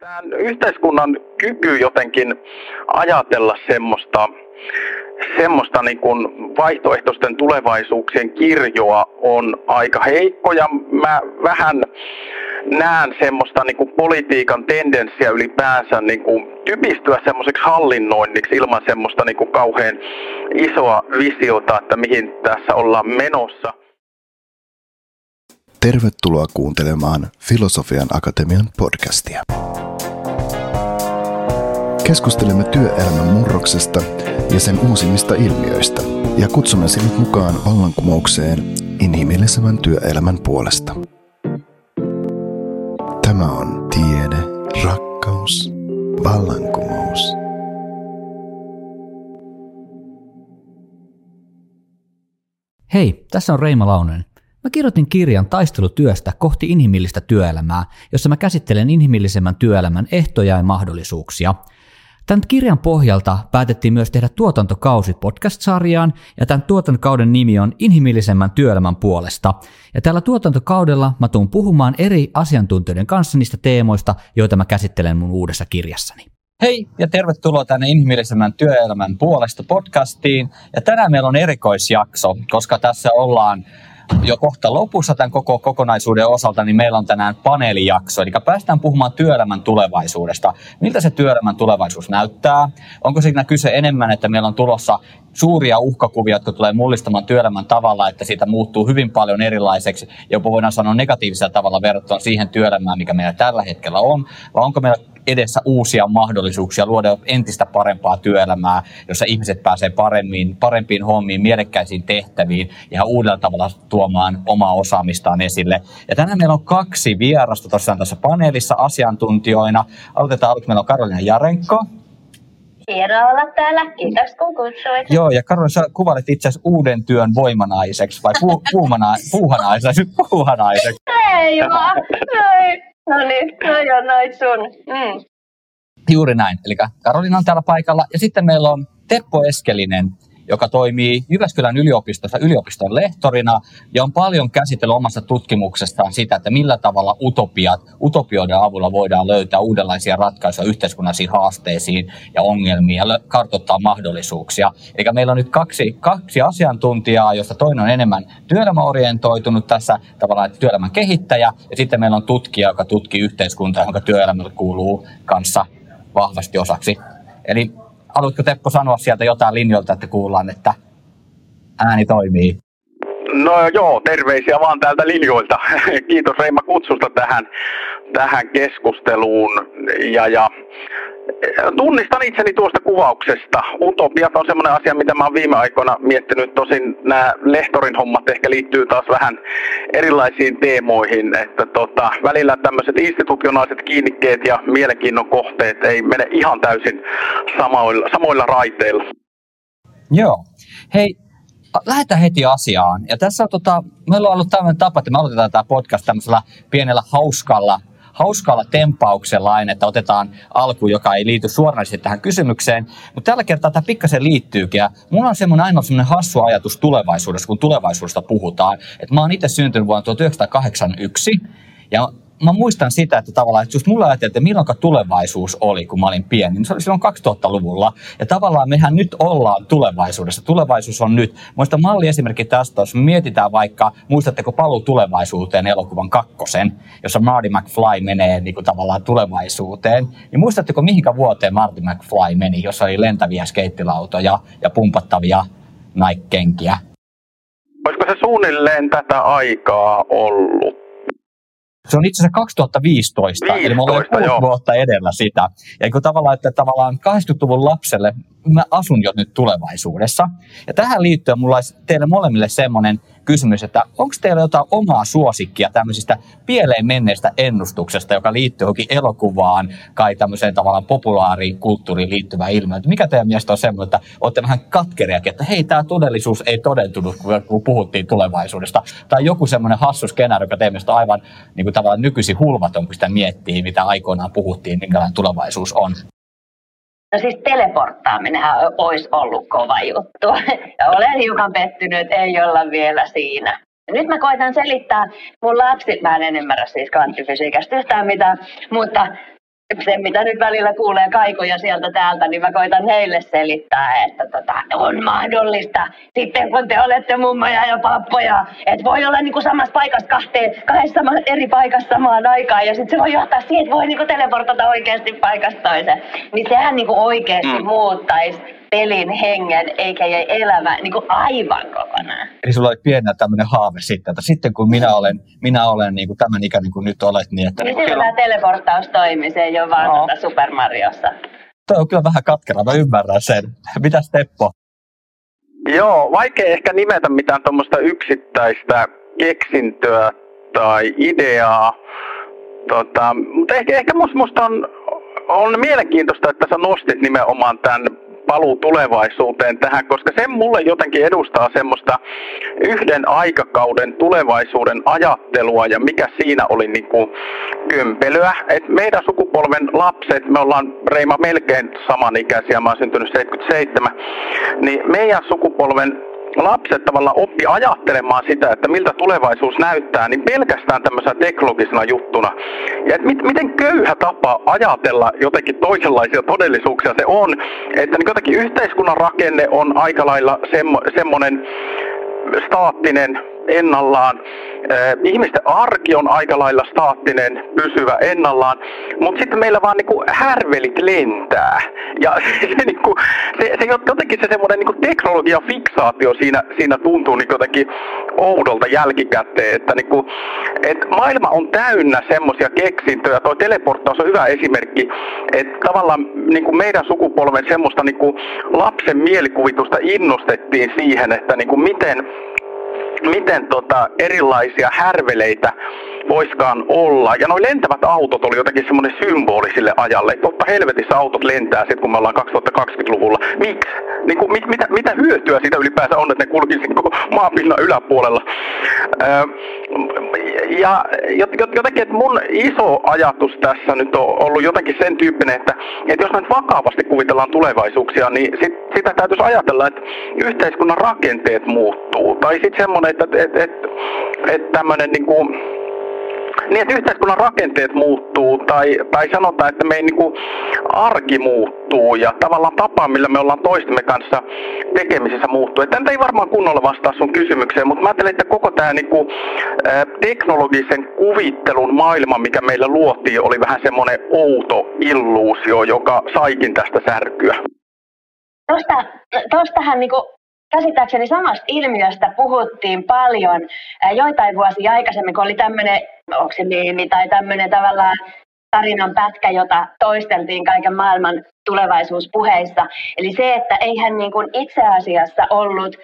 Tämän yhteiskunnan kyky jotenkin ajatella semmoista, semmoista niin kuin vaihtoehtoisten tulevaisuuksien kirjoa on aika heikko ja mä vähän näen semmoista niin kuin politiikan tendenssiä ylipäänsä niin kuin typistyä semmoiseksi hallinnoinniksi ilman semmoista niin kuin kauhean isoa visiota, että mihin tässä ollaan menossa. Tervetuloa kuuntelemaan Filosofian Akatemian podcastia. Keskustelemme työelämän murroksesta ja sen uusimmista ilmiöistä ja kutsumme sinut mukaan vallankumoukseen inhimillisemmän työelämän puolesta. Tämä on tiede, rakkaus, vallankumous. Hei, tässä on Reima Launen. Mä kirjoitin kirjan taistelutyöstä kohti inhimillistä työelämää, jossa mä käsittelen inhimillisemmän työelämän ehtoja ja mahdollisuuksia – Tämän kirjan pohjalta päätettiin myös tehdä tuotantokausi podcast-sarjaan, ja tämän tuotantokauden nimi on Inhimillisemmän työelämän puolesta. Ja tällä tuotantokaudella mä tuun puhumaan eri asiantuntijoiden kanssa niistä teemoista, joita mä käsittelen mun uudessa kirjassani. Hei ja tervetuloa tänne Inhimillisemmän työelämän puolesta podcastiin. Ja tänään meillä on erikoisjakso, koska tässä ollaan jo kohta lopussa tämän koko kokonaisuuden osalta, niin meillä on tänään paneelijakso. Eli päästään puhumaan työelämän tulevaisuudesta. Miltä se työelämän tulevaisuus näyttää? Onko siinä kyse enemmän, että meillä on tulossa suuria uhkakuvia, jotka tulee mullistamaan työelämän tavalla, että siitä muuttuu hyvin paljon erilaiseksi, jopa voidaan sanoa negatiivisella tavalla verrattuna siihen työelämään, mikä meillä tällä hetkellä on, vai onko meillä edessä uusia mahdollisuuksia luoda entistä parempaa työelämää, jossa ihmiset pääsee paremmin, parempiin hommiin, mielekkäisiin tehtäviin ja uudella tavalla tuomaan omaa osaamistaan esille. Ja tänään meillä on kaksi vierasta tosiaan tässä paneelissa asiantuntijoina. Aloitetaan aluksi, meillä on Karolina Jarenko. Hienoa olla täällä. Kiitos kun kutsuit. Joo, ja Karolina, sä kuvailet itse asiassa uuden työn voimanaiseksi vai pu- puumana- puuhanaiseksi? puuhanaiseksi. Ei vaan. Noin. No niin, no on noit sun. Mm. Juuri näin. Eli Karolina on täällä paikalla. Ja sitten meillä on Teppo Eskelinen, joka toimii Jyväskylän yliopistossa yliopiston lehtorina ja on paljon käsitellyt omassa tutkimuksestaan sitä, että millä tavalla utopiat, utopioiden avulla voidaan löytää uudenlaisia ratkaisuja yhteiskunnallisiin haasteisiin ja ongelmiin ja kartoittaa mahdollisuuksia. Eli meillä on nyt kaksi, kaksi asiantuntijaa, joista toinen on enemmän työelämäorientoitunut tässä tavallaan työelämän kehittäjä ja sitten meillä on tutkija, joka tutkii yhteiskuntaa, jonka työelämälle kuuluu kanssa vahvasti osaksi. Eli haluatko Teppo sanoa sieltä jotain linjoilta, että kuullaan, että ääni toimii? No joo, terveisiä vaan täältä linjoilta. Kiitos Reima kutsusta tähän, tähän keskusteluun. Ja, ja tunnistan itseni tuosta kuvauksesta. Utopiat on semmoinen asia, mitä mä oon viime aikoina miettinyt. Tosin nämä lehtorin hommat ehkä liittyy taas vähän erilaisiin teemoihin. Että tota, välillä tämmöiset institutionaaliset kiinnikkeet ja mielenkiinnon kohteet ei mene ihan täysin samoilla, samoilla raiteilla. Joo. Hei, lähdetään heti asiaan. Ja tässä on tota, meillä on ollut tämmöinen tapa, että me aloitetaan tämä podcast tämmöisellä pienellä hauskalla hauskalla tempauksella aina, että otetaan alku, joka ei liity suoranaisesti tähän kysymykseen. Mutta tällä kertaa tämä pikkasen liittyykin. Ja mulla on semmoinen ainoa semmoinen hassu ajatus tulevaisuudessa, kun tulevaisuudesta puhutaan. Että mä oon itse syntynyt vuonna 1981 ja mä muistan sitä, että tavallaan, että just mulla ajateltiin, että milloin tulevaisuus oli, kun mä olin pieni, niin se oli silloin 2000-luvulla. Ja tavallaan mehän nyt ollaan tulevaisuudessa. Tulevaisuus on nyt. Muista malli esimerkki tästä, jos mietitään vaikka, muistatteko paluu tulevaisuuteen elokuvan kakkosen, jossa Marty McFly menee niin kuin tavallaan tulevaisuuteen. Niin muistatteko mihinkä vuoteen Marty McFly meni, jos oli lentäviä skeittilautoja ja pumpattavia Nike-kenkiä? Olisiko se suunnilleen tätä aikaa ollut? Se on itse asiassa 2015, 15, eli me ollaan vuotta edellä sitä. Ja kun tavallaan, että tavallaan 80-luvun lapselle mä asun jo nyt tulevaisuudessa. Ja tähän liittyen mulla olisi teille molemmille semmoinen kysymys, että onko teillä jotain omaa suosikkia tämmöisistä pieleen menneistä ennustuksesta, joka liittyy johonkin elokuvaan kai tämmöiseen tavallaan populaariin kulttuuriin liittyvää ilmiö. Mikä teidän mielestä on semmoinen, että olette vähän katkeriakin, että hei, tämä todellisuus ei todentunut, kun puhuttiin tulevaisuudesta. Tai joku semmoinen hassu skenaario, joka teidän mielestä on aivan niin kuin tavallaan nykyisin hulvaton, kun sitä miettii, mitä aikoinaan puhuttiin, minkälainen tulevaisuus on. No siis teleporttaaminen olisi ollut kova juttu. Ja olen hiukan pettynyt, ei olla vielä siinä. Nyt mä koitan selittää mun lapsi, mä en ymmärrä siis kvanttifysiikasta yhtään mitään, mutta se, mitä nyt välillä kuulee kaikoja sieltä täältä, niin mä koitan heille selittää, että tota, on mahdollista sitten kun te olette mummoja ja pappoja, että voi olla niin kuin samassa paikassa kahteen, kahdessa eri paikassa samaan aikaan ja sitten se voi johtaa siihen, että voi niin kuin teleportata oikeasti paikasta toiseen. Niin sehän niin kuin oikeasti mm. muuttaisi pelin hengen, eikä jäi elämä niin kuin aivan kokonaan. Eli sulla oli pienenä tämmöinen haave sitten, että sitten kun minä olen, minä olen niin kuin tämän ikäinen kuin nyt olet, niin että... Niin niin silloin tämä teleportaus toimii, se ei ole vaan no. tuota Super Mariossa. Toi on kyllä vähän katkera, mä ymmärrän sen. Mitäs Teppo? Joo, vaikea ehkä nimetä mitään tuommoista yksittäistä keksintöä tai ideaa. Tota, mutta ehkä, ehkä musta, musta on, on mielenkiintoista, että sä nostit nimenomaan tämän paluu tulevaisuuteen tähän, koska se mulle jotenkin edustaa semmoista yhden aikakauden tulevaisuuden ajattelua ja mikä siinä oli niin kuin kympelyä. Et meidän sukupolven lapset, me ollaan Reima melkein samanikäisiä, mä oon syntynyt 77, niin meidän sukupolven lapset tavallaan oppi ajattelemaan sitä, että miltä tulevaisuus näyttää, niin pelkästään tämmöisenä teknologisena juttuna. Ja että mit, miten köyhä tapa ajatella jotenkin toisenlaisia todellisuuksia se on, että niin jotenkin yhteiskunnan rakenne on aika lailla semmo, semmoinen staattinen, ennallaan. Ihmisten arki on aika lailla staattinen, pysyvä ennallaan, mutta sitten meillä vaan niinku härvelit lentää. Ja se, niinku, se, se jotenkin se semmoinen niinku teknologian fiksaatio siinä, siinä tuntuu niinku jotenkin oudolta jälkikäteen, että niinku, et maailma on täynnä semmoisia keksintöjä. Tuo teleporttaus on hyvä esimerkki, että tavallaan niinku meidän sukupolven semmoista niinku lapsen mielikuvitusta innostettiin siihen, että niinku miten miten tota erilaisia härveleitä voiskaan olla. Ja noin lentävät autot oli jotenkin semmoinen symboli sille ajalle. Totta helvetissä autot lentää sitten, kun me ollaan 2020-luvulla. Miksi? Niin kuin, mit, mitä, mitä hyötyä siitä ylipäänsä on, että ne kulkisi koko maapinnan yläpuolella? Öö, ja jotenkin, että mun iso ajatus tässä nyt on ollut jotenkin sen tyyppinen, että, että jos nyt vakavasti kuvitellaan tulevaisuuksia, niin sit, sitä täytyisi ajatella, että yhteiskunnan rakenteet muuttuu. Tai sitten semmoinen, että, että, että, että tämmöinen niin kuin, niin, että yhteiskunnan rakenteet muuttuu tai, tai sanotaan, että meidän niin arki muuttuu ja tavallaan tapa, millä me ollaan toistemme kanssa tekemisissä muuttuu. Tämä ei varmaan kunnolla vastaa sun kysymykseen, mutta mä ajattelen, että koko tämä niin kuin, teknologisen kuvittelun maailma, mikä meillä luotiin, oli vähän semmoinen outo illuusio, joka saikin tästä särkyä. Tuosta, tuostahan niin käsittääkseni samasta ilmiöstä puhuttiin paljon joitain vuosia aikaisemmin, kun oli tämmöinen, onko se miimi tai tämmöinen tavallaan tarinan pätkä, jota toisteltiin kaiken maailman tulevaisuuspuheissa. Eli se, että eihän niin kuin itse asiassa ollut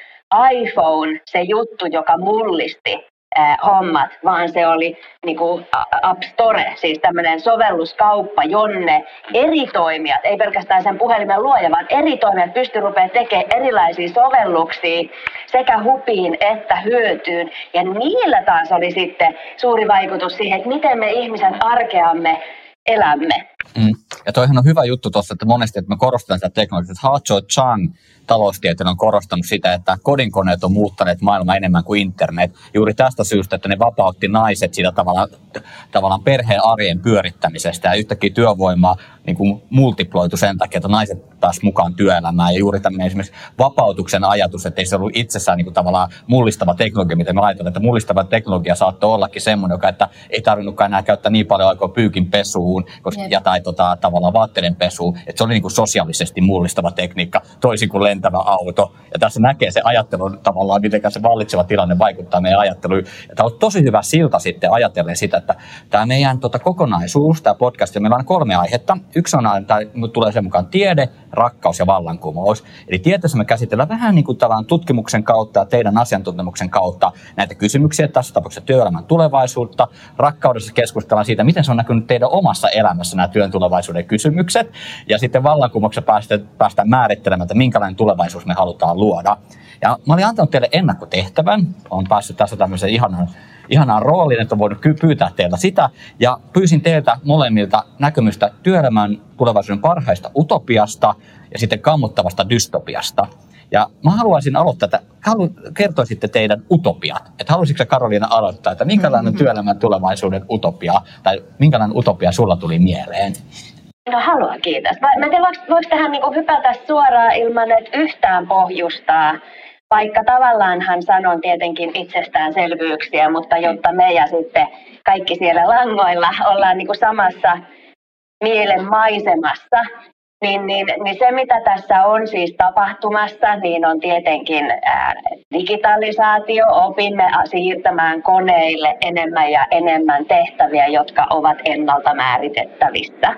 iPhone se juttu, joka mullisti äh, hommat, vaan se oli niin kuin App Store, siis tämmöinen sovelluskauppa, jonne eri toimijat, ei pelkästään sen puhelimen luoja, vaan eri toimijat pysty rupeaa tekemään erilaisia sovelluksia sekä hupiin että hyötyyn. Ja niillä taas oli sitten suuri vaikutus siihen, että miten me ihmisen arkeamme elämme. Mm. Ja toihan on hyvä juttu tuossa, että monesti että me korostetaan sitä teknologiaa. Ha Chang taloustieteilijä on korostanut sitä, että kodinkoneet on muuttaneet maailmaa enemmän kuin internet. Juuri tästä syystä, että ne vapautti naiset siitä tavallaan, tavallaan perheen arjen pyörittämisestä ja yhtäkkiä työvoimaa niin kuin multiploitu sen takia, että naiset taas mukaan työelämään. Ja juuri tämmöinen esimerkiksi vapautuksen ajatus, että ei se ollut itsessään niin kuin tavallaan mullistava teknologia, mitä me laitoin, että mullistava teknologia saattoi ollakin semmoinen, joka, että ei tarvinnutkaan enää käyttää niin paljon aikaa pyykin pesuun koska, ja tai tota, tavallaan vaatteiden pesuun, että se oli niin kuin sosiaalisesti mullistava tekniikka, toisin kuin lentävä auto. Ja tässä näkee se ajattelu tavallaan, miten se vallitseva tilanne vaikuttaa meidän ajatteluun. Ja tämä on tosi hyvä silta sitten ajatellen sitä, että tämä meidän tota, kokonaisuus, tämä podcast, meillä on kolme aihetta. Yksi on, että tulee sen mukaan tiede, rakkaus ja vallankumous. Eli tieteessä me käsitellään vähän niin kuin tutkimuksen kautta ja teidän asiantuntemuksen kautta näitä kysymyksiä, tässä tapauksessa työelämän tulevaisuutta. Rakkaudessa keskustellaan siitä, miten se on näkynyt teidän omassa elämässä nämä työn tulevaisuuden kysymykset. Ja sitten vallankumouksessa päästään, päästään määrittelemään, että minkälainen tulevaisuus me halutaan luoda. Ja mä olin antanut teille ennakkotehtävän, olen päässyt tässä tämmöisen ihanan ihanaan rooliin, että on voinut pyytää teiltä sitä. Ja pyysin teiltä molemmilta näkemystä työelämän tulevaisuuden parhaista utopiasta ja sitten kammuttavasta dystopiasta. Ja mä haluaisin aloittaa, että kertoisitte teidän utopiat. Että haluaisitko Karoliina aloittaa, että minkälainen mm-hmm. työelämän tulevaisuuden utopia, tai minkälainen utopia sulla tuli mieleen? No haluan, kiitos. Mä, en tiedä, voiko, tähän niin hypätä suoraan ilman, että yhtään pohjustaa, vaikka tavallaan hän sanon tietenkin itsestäänselvyyksiä, mutta jotta me ja sitten kaikki siellä langoilla ollaan niin samassa mielen maisemassa, niin, niin, niin se, mitä tässä on siis tapahtumassa, niin on tietenkin ää, digitalisaatio. Opimme siirtämään koneille enemmän ja enemmän tehtäviä, jotka ovat ennalta määritettävissä,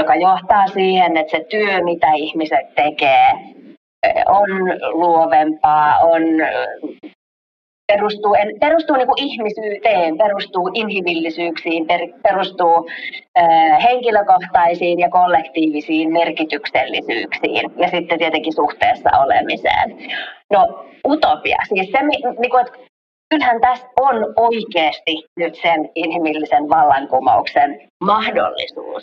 joka johtaa siihen, että se työ, mitä ihmiset tekee, on luovempaa, on perustuu, perustuu niin kuin ihmisyyteen, perustuu inhimillisyyksiin, per, perustuu äh, henkilökohtaisiin ja kollektiivisiin merkityksellisyyksiin ja sitten tietenkin suhteessa olemiseen. No utopia, siis se, niin kuin, että kyllähän tässä on oikeasti nyt sen inhimillisen vallankumouksen mahdollisuus.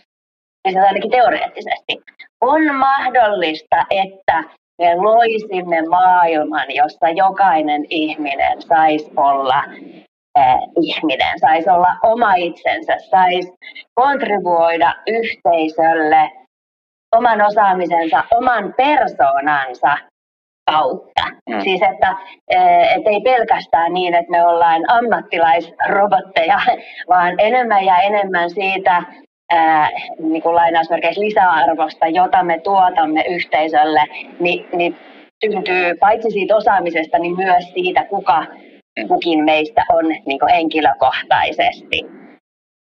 Siis ainakin teoreettisesti. On mahdollista, että me loisimme maailman, jossa jokainen ihminen saisi olla äh, ihminen, saisi olla oma itsensä, saisi kontribuoida yhteisölle oman osaamisensa, oman persoonansa kautta. Mm. Siis että et ei pelkästään niin, että me ollaan ammattilaisrobotteja, vaan enemmän ja enemmän siitä niin kuin lainausmerkeissä lisäarvosta, jota me tuotamme yhteisölle, niin, niin syntyy paitsi siitä osaamisesta, niin myös siitä, kuka kukin meistä on niin kuin henkilökohtaisesti.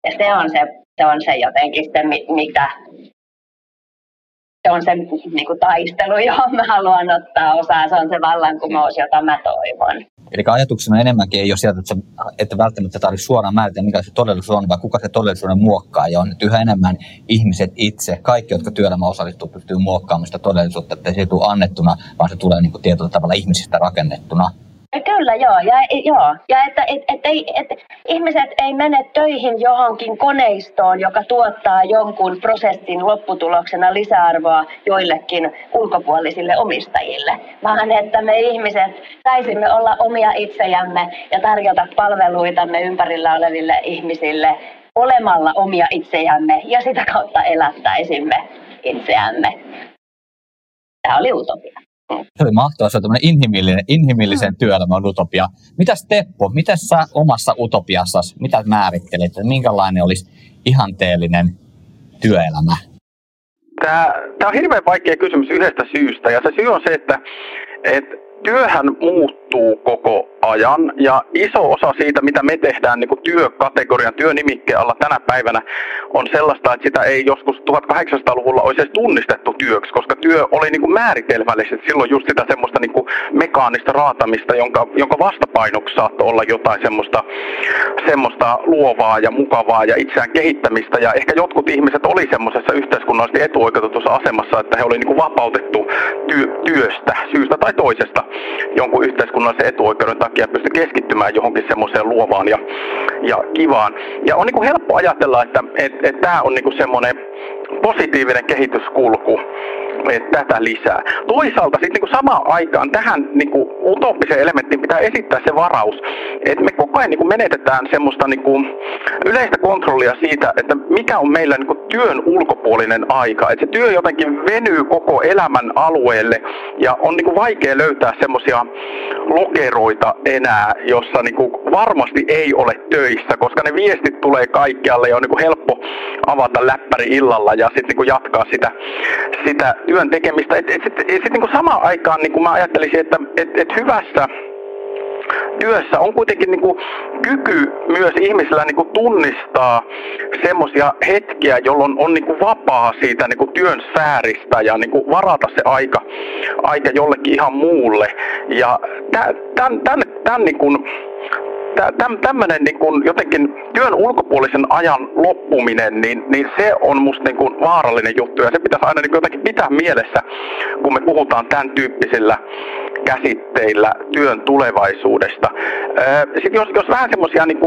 Ja se on se, se, on se jotenkin se, mitä se on se niin kuin taistelu, johon mä haluan ottaa osaa. Se on se vallankumous, jota mä toivon. Eli ajatuksena enemmänkin ei ole sieltä, että, että välttämättä tarvitse suoraan määritellä, mikä se todellisuus on, vaan kuka se todellisuuden muokkaa. Ja on että yhä enemmän ihmiset itse, kaikki, jotka työelämään osallistuu, pystyy muokkaamaan sitä todellisuutta, että se ei tule annettuna, vaan se tulee niin kuin tietyllä tavalla ihmisistä rakennettuna. Kyllä joo, ja, joo. ja että et, et, et, et, ihmiset ei mene töihin johonkin koneistoon, joka tuottaa jonkun prosessin lopputuloksena lisäarvoa joillekin ulkopuolisille omistajille, vaan että me ihmiset saisimme olla omia itsejämme ja tarjota palveluitamme ympärillä oleville ihmisille olemalla omia itsejämme ja sitä kautta elättäisimme itseämme. Tämä oli utopia. Se oli mahtavaa, se on inhimillinen, inhimillisen mm. työelämän utopia. Mitäs Teppo, miten sä omassa utopiassasi, mitä määrittelit, että minkälainen olisi ihanteellinen työelämä? Tämä, tämä on hirveän vaikea kysymys yhdestä syystä, ja se syy on se, että, että työhän muuttuu koko ajan ja iso osa siitä, mitä me tehdään niin kuin työkategorian, työnimikkeen alla tänä päivänä, on sellaista, että sitä ei joskus 1800-luvulla olisi edes tunnistettu työksi, koska työ oli niin kuin määritelmällisesti silloin just sitä semmoista niin kuin mekaanista raatamista, jonka, jonka vastapainoksi saattoi olla jotain semmoista, semmoista luovaa ja mukavaa ja itseään kehittämistä. Ja ehkä jotkut ihmiset oli semmoisessa yhteiskunnallisesti etuoikeutetussa asemassa, että he oli niin kuin vapautettu työ, työstä syystä tai toisesta jonkun yhteiskunnallisen etuoikeuden takia pysty keskittymään johonkin semmoiseen luovaan ja, ja kivaan. Ja on niin kuin helppo ajatella, että et, et tämä on niin kuin semmoinen positiivinen kehityskulku että tätä lisää. Toisaalta sitten niin samaan aikaan tähän niin kuin utopiseen elementtiin pitää esittää se varaus, että me koko ajan niin kuin menetetään semmoista niin kuin yleistä kontrollia siitä, että mikä on meillä niin kuin työn ulkopuolinen aika. Että se työ jotenkin venyy koko elämän alueelle ja on niin kuin vaikea löytää semmoisia lokeroita enää, jossa niin kuin varmasti ei ole töissä, koska ne viestit tulee kaikkialle ja on niin kuin helppo avata läppäri illalla ja sitten niin jatkaa sitä, sitä työn tekemistä. Et, et, et, et sit niin samaan aikaan niin mä ajattelisin, että et, et hyvässä työssä on kuitenkin niin kuin kyky myös ihmisillä niin kuin tunnistaa semmoisia hetkiä, jolloin on niin kuin vapaa siitä niin kuin työn sääristä ja niin kuin varata se aika, aika jollekin ihan muulle. Ja tämän, tämän, tämän niin kuin, tämmöinen niin kun jotenkin työn ulkopuolisen ajan loppuminen, niin, niin se on musta niin kun vaarallinen juttu ja se pitäisi aina niin jotenkin pitää mielessä, kun me puhutaan tämän tyyppisillä käsitteillä työn tulevaisuudesta. Sitten jos, jos vähän semmoisia niin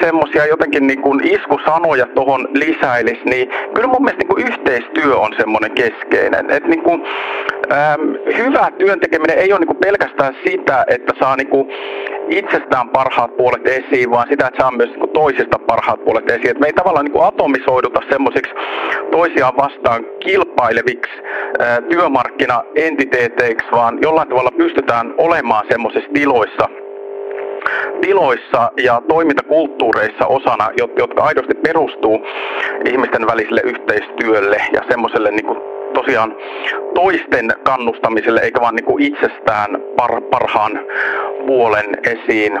semmoisia jotenkin niin kuin iskusanoja tuohon lisäilis, niin kyllä mun mielestä niin kuin yhteistyö on semmoinen keskeinen. Et niin kuin, ähm, hyvä työntekeminen ei ole niin kuin pelkästään sitä, että saa niin kuin itsestään parhaat puolet esiin, vaan sitä, että saa myös niin toisista parhaat puolet esiin. Et me ei tavallaan niin kuin atomisoiduta semmoisiksi toisiaan vastaan kilpaileviksi äh, työmarkkinaentiteeteiksi, vaan jollain tavalla pystytään olemaan semmoisissa tiloissa, tiloissa ja toimintakulttuureissa osana, jotka aidosti perustuu ihmisten väliselle yhteistyölle ja semmoiselle niin kuin tosiaan toisten kannustamiselle eikä vaan niin kuin itsestään par, parhaan puolen esiin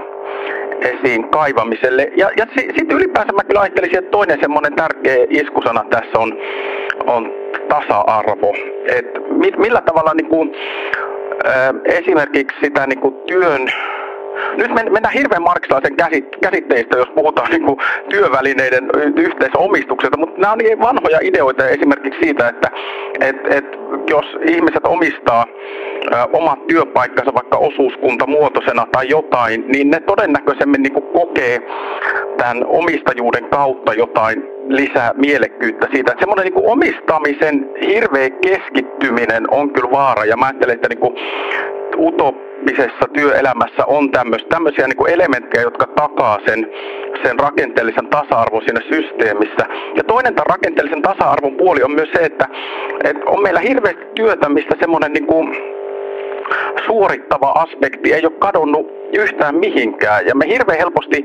esiin kaivamiselle. Ja, ja sitten ylipäänsä mä kyllä ajattelisin, että toinen semmoinen tärkeä iskusana tässä on, on tasa-arvo. Et millä tavalla niin kuin, esimerkiksi sitä niin kuin työn nyt mennään hirveän marksilaisen käsitteistä, jos puhutaan niin kuin työvälineiden yhteisomistuksesta, mutta nämä on niin vanhoja ideoita esimerkiksi siitä, että et, et, jos ihmiset omistaa ä, omat työpaikkansa vaikka osuuskuntamuotoisena tai jotain, niin ne todennäköisemmin niin kuin kokee tämän omistajuuden kautta jotain lisää mielekkyyttä siitä. Että semmoinen niin omistamisen hirveä keskittyminen on kyllä vaara. Ja mä ajattelen, että niin kuin utopisessa työelämässä on tämmöisiä niin kuin elementtejä, jotka takaa sen, sen rakenteellisen tasa-arvon siinä systeemissä. Ja toinen tämän rakenteellisen tasa-arvon puoli on myös se, että, että on meillä hirveästi työtä, mistä semmoinen niin kuin suorittava aspekti ei ole kadonnut yhtään mihinkään. Ja me hirveän helposti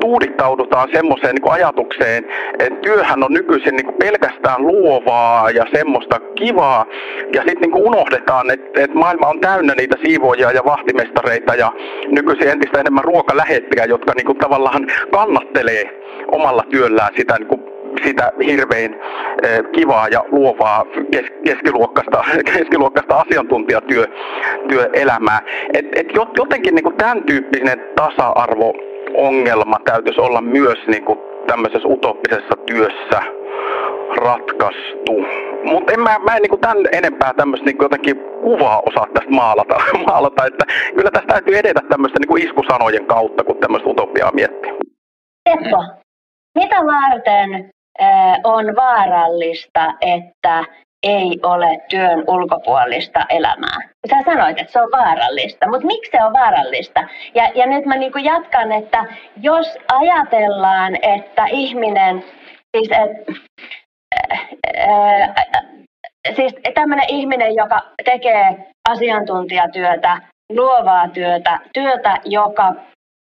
tuudittaudutaan semmoiseen niin ajatukseen, että työhän on nykyisin niin kuin pelkästään luovaa ja semmoista kivaa. Ja sitten niin unohdetaan, että, että maailma on täynnä niitä siivoojia ja vahtimestareita ja nykyisin entistä enemmän ruokalähettiä, jotka niin kuin tavallaan kannattelee omalla työllään sitä niin kuin sitä hirveän eh, kivaa ja luovaa keskiluokkaista, keskiluokkaista asiantuntijatyöelämää. Et, et jotenkin niin kuin tämän tyyppinen tasa-arvo-ongelma täytyisi olla myös niin kuin tämmöisessä utoppisessa työssä ratkaistu. Mutta en mä, mä en niin tämän enempää tämmöistä niin jotenkin kuvaa osaa tästä maalata, maalata, että kyllä tästä täytyy edetä tämmöistä niin iskusanojen kautta, kun tämmöistä utopiaa miettii. Eppo, mitä varten on vaarallista, että ei ole työn ulkopuolista elämää. Sä sanoit, että se on vaarallista, mutta miksi se on vaarallista? Ja, ja nyt mä niin jatkan, että jos ajatellaan, että ihminen, siis, et, äh, siis tämmöinen ihminen, joka tekee asiantuntijatyötä, luovaa työtä, työtä, joka,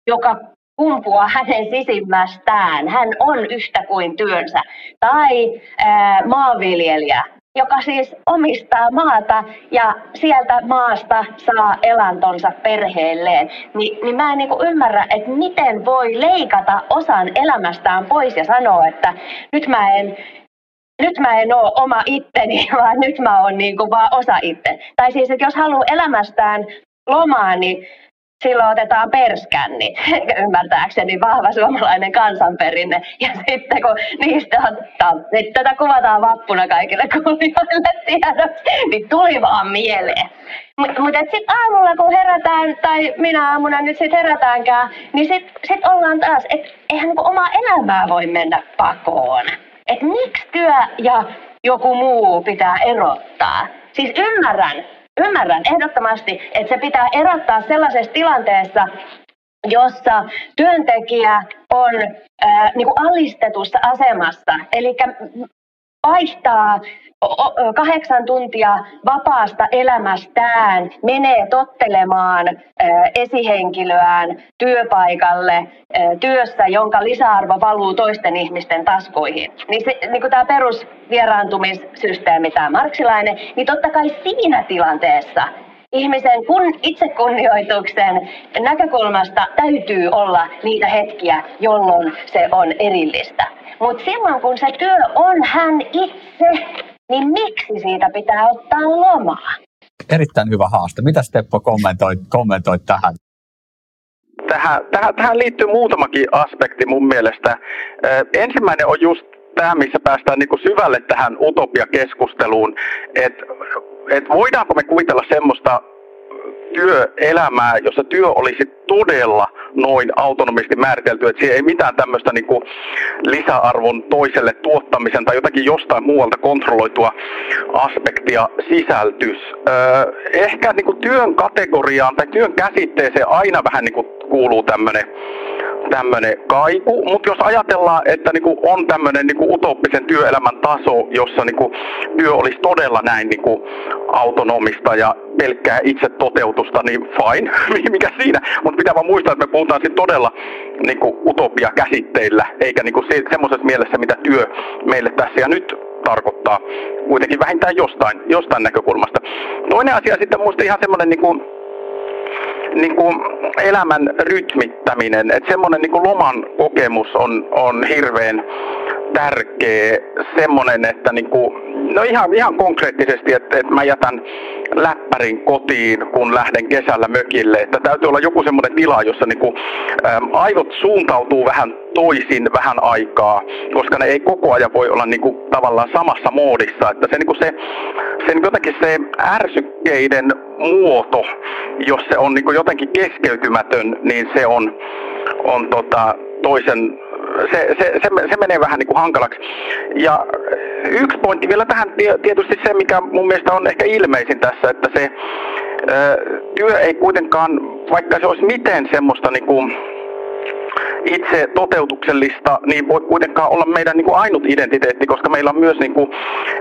joka kumpua hänen sisimmästään. Hän on yhtä kuin työnsä. Tai ää, maanviljelijä, joka siis omistaa maata ja sieltä maasta saa elantonsa perheelleen, Ni, niin mä en niin ymmärrä, että miten voi leikata osan elämästään pois ja sanoa, että nyt mä en, nyt mä en ole oma itteni, vaan nyt mä oon niin vaan osa itse. Tai siis, että jos haluaa elämästään lomaa, niin silloin otetaan perskännit, ymmärtääkseni vahva suomalainen kansanperinne. Ja sitten kun niistä on, niin tätä kuvataan vappuna kaikille kuulijoille tiedoksi, niin tuli vaan mieleen. Mutta mut sitten aamulla kun herätään, tai minä aamuna nyt sitten herätäänkään, niin sitten sit ollaan taas, että eihän niinku omaa elämää voi mennä pakoon. Että miksi työ ja joku muu pitää erottaa. Siis ymmärrän, Ymmärrän ehdottomasti, että se pitää erottaa sellaisessa tilanteessa, jossa työntekijä on ää, niin kuin alistetussa asemassa. Eli vaihtaa kahdeksan tuntia vapaasta elämästään, menee tottelemaan esihenkilöään työpaikalle työssä, jonka lisäarvo valuu toisten ihmisten taskuihin. Niin, se, niin kuin tämä perusvieraantumissysteemi, tämä marksilainen, niin totta kai siinä tilanteessa ihmisen kun, itsekunnioituksen näkökulmasta täytyy olla niitä hetkiä, jolloin se on erillistä. Mutta silloin kun se työ on hän itse, niin miksi siitä pitää ottaa lomaa? Erittäin hyvä haaste. Mitä Teppo kommentoit, kommentoit tähän? Tähän, tähän? Tähän liittyy muutamakin aspekti mun mielestä. ensimmäinen on just tämä, missä päästään niin syvälle tähän utopiakeskusteluun, että et voidaanko me kuvitella semmoista työelämää, jossa työ olisi todella noin autonomisesti määritelty, että siellä ei mitään tämmöistä niin kuin lisäarvon toiselle tuottamisen tai jotakin jostain muualta kontrolloitua aspektia sisältys. Öö, ehkä niin kuin työn kategoriaan tai työn käsitteeseen aina vähän niin kuin kuuluu tämmöinen tämmöinen kaiku, mutta jos ajatellaan, että niinku on tämmöinen niinku utopisen työelämän taso, jossa niinku työ olisi todella näin niinku autonomista ja pelkkää itse toteutusta, niin fine, mikä siinä. Mutta pitää vaan muistaa, että me puhutaan sitten todella niinku utopia käsitteillä, eikä niinku se, semmoisessa mielessä, mitä työ meille tässä ja nyt tarkoittaa kuitenkin vähintään jostain, jostain näkökulmasta. Toinen asia sitten muista ihan semmoinen niinku, niin kuin elämän rytmittäminen, että semmoinen niin kuin loman kokemus on, on hirveän tärkeä, semmoinen, että niin kuin, no ihan, ihan konkreettisesti, että, että mä jätän läppärin kotiin, kun lähden kesällä mökille, että täytyy olla joku semmoinen tila, jossa niin kuin, äm, aivot suuntautuu vähän toisin vähän aikaa, koska ne ei koko ajan voi olla niin kuin, tavallaan samassa moodissa, että se, niin kuin se, se niin jotenkin se ärsykkeiden muoto, jos se on niin kuin jotenkin keskeytymätön, niin se on, on tota, toisen se, se, se, se menee vähän niin kuin hankalaksi. Ja yksi pointti vielä tähän tietysti se, mikä mun mielestä on ehkä ilmeisin tässä, että se työ ei kuitenkaan, vaikka se olisi miten semmoista niin kuin, itse toteutuksellista, niin voi kuitenkaan olla meidän niin kuin ainut identiteetti, koska meillä on myös niin kuin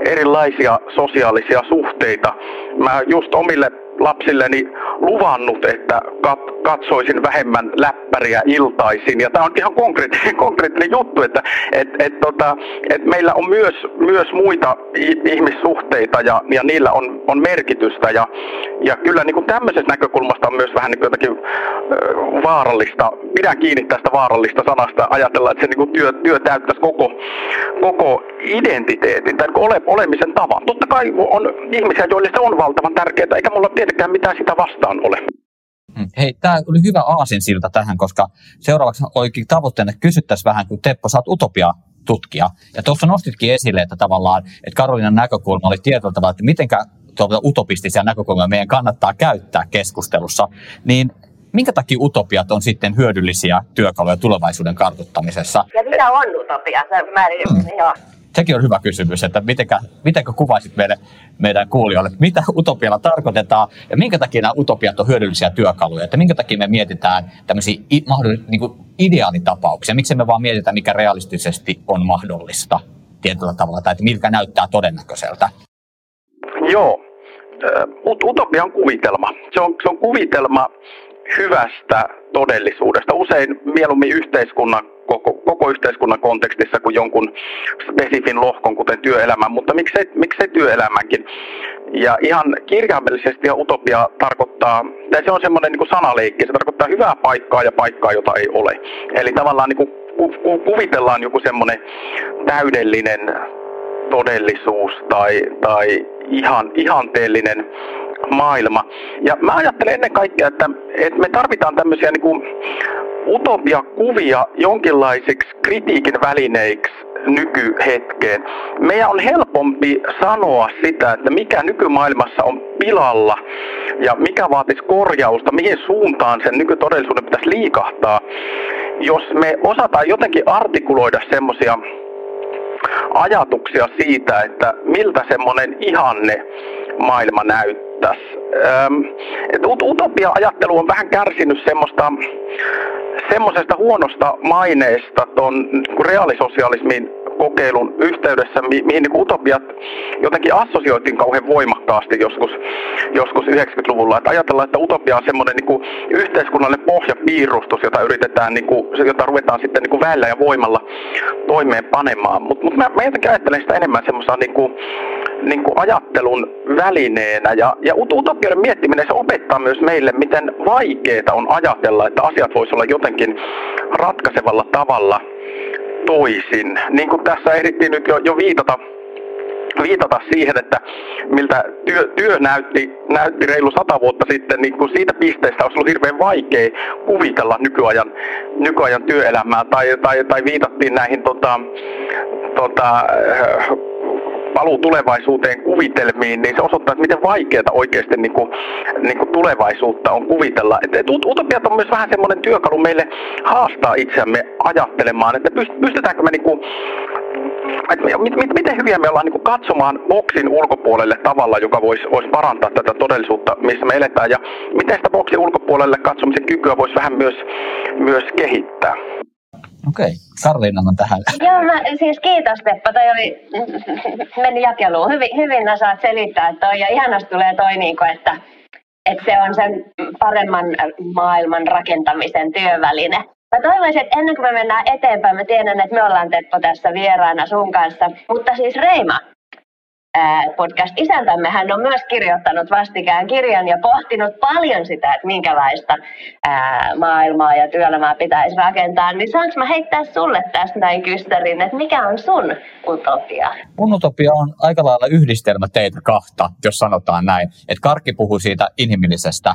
erilaisia sosiaalisia suhteita. Mä just omille lapsilleni luvannut, että katsoisin vähemmän läppäriä iltaisin. Ja tämä on ihan konkreettinen, konkreettinen juttu, että et, et, tota, et meillä on myös, myös muita ihmissuhteita ja, ja niillä on, on merkitystä. Ja, ja kyllä niin kuin tämmöisestä näkökulmasta on myös vähän niin jotakin vaarallista, pidän kiinni tästä vaarallista sanasta, ajatella, että se niin kuin työ, työ täyttäisi koko, koko identiteetin tai ole, olemisen tavan. Totta kai on ihmisiä, joille se on valtavan tärkeää, eikä mulla tietenkään mitään sitä vastaan ole. Mm. Hei, tämä oli hyvä aasinsilta tähän, koska seuraavaksi oikein tavoitteena kysyttäisiin vähän, kun Teppo, oot utopia tutkija. Ja tuossa nostitkin esille, että tavallaan, että Karolinan näkökulma oli tietyllä tavalla, että mitenkä tuota utopistisia näkökulmia meidän kannattaa käyttää keskustelussa, niin minkä takia utopiat on sitten hyödyllisiä työkaluja tulevaisuuden kartuttamisessa? Ja mitä on utopia? Se määrin, mm. joo sekin on hyvä kysymys, että mitenkä, mitenkä kuvaisit meille, meidän kuulijoille, mitä utopialla tarkoitetaan ja minkä takia nämä utopiat on hyödyllisiä työkaluja, että minkä takia me mietitään tämmöisiä niin kuin ideaalitapauksia, miksi me vaan mietitään, mikä realistisesti on mahdollista tietyllä tavalla, tai että miltä näyttää todennäköiseltä. Joo, utopia on kuvitelma. Se on, se on kuvitelma hyvästä todellisuudesta, usein mieluummin yhteiskunnan koko, koko yhteiskunnan kontekstissa kuin jonkun spesifin lohkon, kuten työelämän, mutta miksei, miksei työelämänkin. Ja ihan kirjaimellisesti ja utopia tarkoittaa, tai se on semmoinen niin sanaleikki, se tarkoittaa hyvää paikkaa ja paikkaa, jota ei ole. Eli tavallaan niin kuin ku, kuvitellaan joku semmoinen täydellinen todellisuus tai, tai ihan, ihanteellinen maailma. Ja mä ajattelen ennen kaikkea, että, että me tarvitaan tämmöisiä niin kuin utopia-kuvia jonkinlaisiksi kritiikin välineiksi nykyhetkeen. Meidän on helpompi sanoa sitä, että mikä nykymaailmassa on pilalla ja mikä vaatisi korjausta, mihin suuntaan sen nykytodellisuuden pitäisi liikahtaa, jos me osataan jotenkin artikuloida semmoisia ajatuksia siitä, että miltä semmoinen ihanne maailma näyttäisi. utopia-ajattelu on vähän kärsinyt semmoista semmoisesta huonosta maineesta tuon reaalisosialismin kokeilun yhteydessä, mi- mihin niin utopiat jotenkin assosioitiin kauhean voimakkaasti joskus, joskus 90-luvulla. Että ajatellaan, että utopia on semmoinen niin yhteiskunnallinen pohjapiirustus, jota yritetään, niin kuin, jota ruvetaan sitten niin kuin väellä ja voimalla toimeenpanemaan. Mutta mut mä, mä jotenkin ajattelen sitä enemmän semmoisena niin kuin, niin kuin ajattelun välineenä. Ja, ja utopioiden miettiminen, se opettaa myös meille, miten vaikeaa on ajatella, että asiat voisivat olla jotenkin ratkaisevalla tavalla toisin. Niin kuin tässä ehdittiin nyt jo, jo viitata, viitata siihen, että miltä työ, työ näytti, näytti reilu sata vuotta sitten, niin kuin siitä pisteestä olisi ollut hirveän vaikea kuvitella nykyajan, nykyajan työelämää. Tai, tai, tai viitattiin näihin tota, tota, halu tulevaisuuteen kuvitelmiin, niin se osoittaa, että miten vaikeaa oikeasti niin kuin, niin kuin tulevaisuutta on kuvitella. Et, et utopiat on myös vähän semmoinen työkalu meille haastaa itseämme ajattelemaan, että pystytäänkö me niin kuin, mit, mit, miten hyviä me ollaan niin katsomaan boksin ulkopuolelle tavalla, joka voisi, voisi parantaa tätä todellisuutta, missä me eletään, ja miten sitä boksin ulkopuolelle katsomisen kykyä voisi vähän myös, myös kehittää. Okei, Karliina on tähän. Joo, mä, siis kiitos Teppo, toi oli, meni jakeluun. Hyvin, hyvin osaat selittää toi ja ihanasti tulee toi, niin kuin, että, että se on sen paremman maailman rakentamisen työväline. Mä toivoisin, että ennen kuin me mennään eteenpäin, mä tiedän, että me ollaan Teppo tässä vieraana sun kanssa, mutta siis Reima, podcast-isäntämme, hän on myös kirjoittanut vastikään kirjan ja pohtinut paljon sitä, että minkälaista maailmaa ja työelämää pitäisi rakentaa. Niin saanko mä heittää sulle tästä näin kystärin, että mikä on sun utopia? Mun utopia on aika lailla yhdistelmä teitä kahta, jos sanotaan näin. Että Karkki puhuu siitä inhimillisestä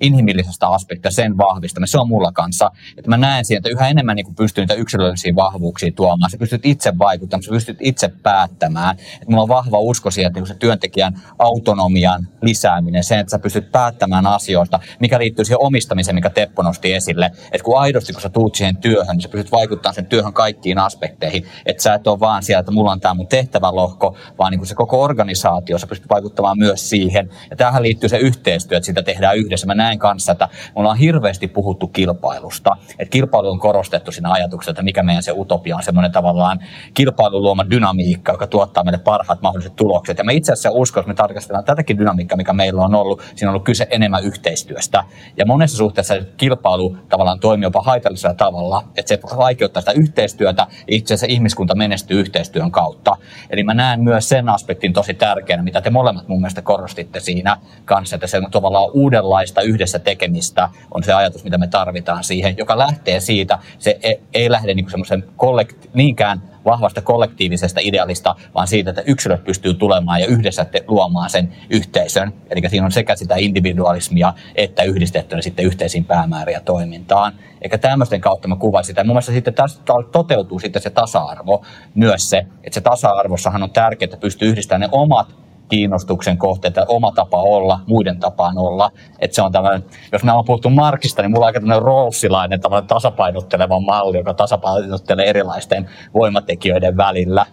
inhimillisestä aspektista, sen vahvistaminen, se on mulla kanssa. Että mä näen siinä, että yhä enemmän niin pystyy niitä yksilöllisiä vahvuuksia tuomaan. Sä pystyt itse vaikuttamaan, sä pystyt itse päättämään. Että mulla on vahva usko siihen, että niin se työntekijän autonomian lisääminen, sen, että sä pystyt päättämään asioista, mikä liittyy siihen omistamiseen, mikä Teppo nosti esille. Että kun aidosti, kun sä tuut siihen työhön, niin sä pystyt vaikuttamaan sen työhön kaikkiin aspekteihin. Että sä et ole vaan siellä, että mulla on tämä mun tehtävälohko, vaan niin kuin se koko organisaatio, sä pystyt vaikuttamaan myös siihen. Ja tähän liittyy se yhteistyö, että sitä tehdään yhdessä. Mä näen kanssa, että me ollaan hirveästi puhuttu kilpailusta. Että kilpailu on korostettu siinä ajatuksessa, että mikä meidän se utopia on, semmoinen tavallaan kilpailun luoma dynamiikka, joka tuottaa meille parhaat mahdolliset tulokset. Ja me itse asiassa uskon, että me tarkastellaan tätäkin dynamiikkaa, mikä meillä on ollut, siinä on ollut kyse enemmän yhteistyöstä. Ja monessa suhteessa kilpailu tavallaan toimii jopa haitallisella tavalla, että se vaikeuttaa sitä yhteistyötä itse asiassa ihmiskunta menestyy yhteistyön kautta. Eli mä näen myös sen aspektin tosi tärkeänä, mitä te molemmat mun mielestä korostitte siinä kanssa, että se on tavallaan uudenlaista yhdessä tekemistä on se ajatus, mitä me tarvitaan siihen, joka lähtee siitä, se ei, ei lähde niin semmoisen kollekti- niinkään vahvasta kollektiivisesta idealista, vaan siitä, että yksilöt pystyy tulemaan ja yhdessä te- luomaan sen yhteisön. Eli siinä on sekä sitä individualismia että yhdistettynä sitten yhteisiin päämääriä toimintaan. Eikä tämmöisten kautta mä kuvaisin sitä. Mun mielestä sitten tästä toteutuu sitten se tasa-arvo myös se, että se tasa-arvossahan on tärkeää, että pystyy yhdistämään ne omat kiinnostuksen kohteita, oma tapa olla, muiden tapaan olla. Että se on tämmöinen, jos me on puhuttu Markista, niin mulla on aika tämmöinen tämmöinen tasapainotteleva malli, joka tasapainottelee erilaisten voimatekijöiden välillä.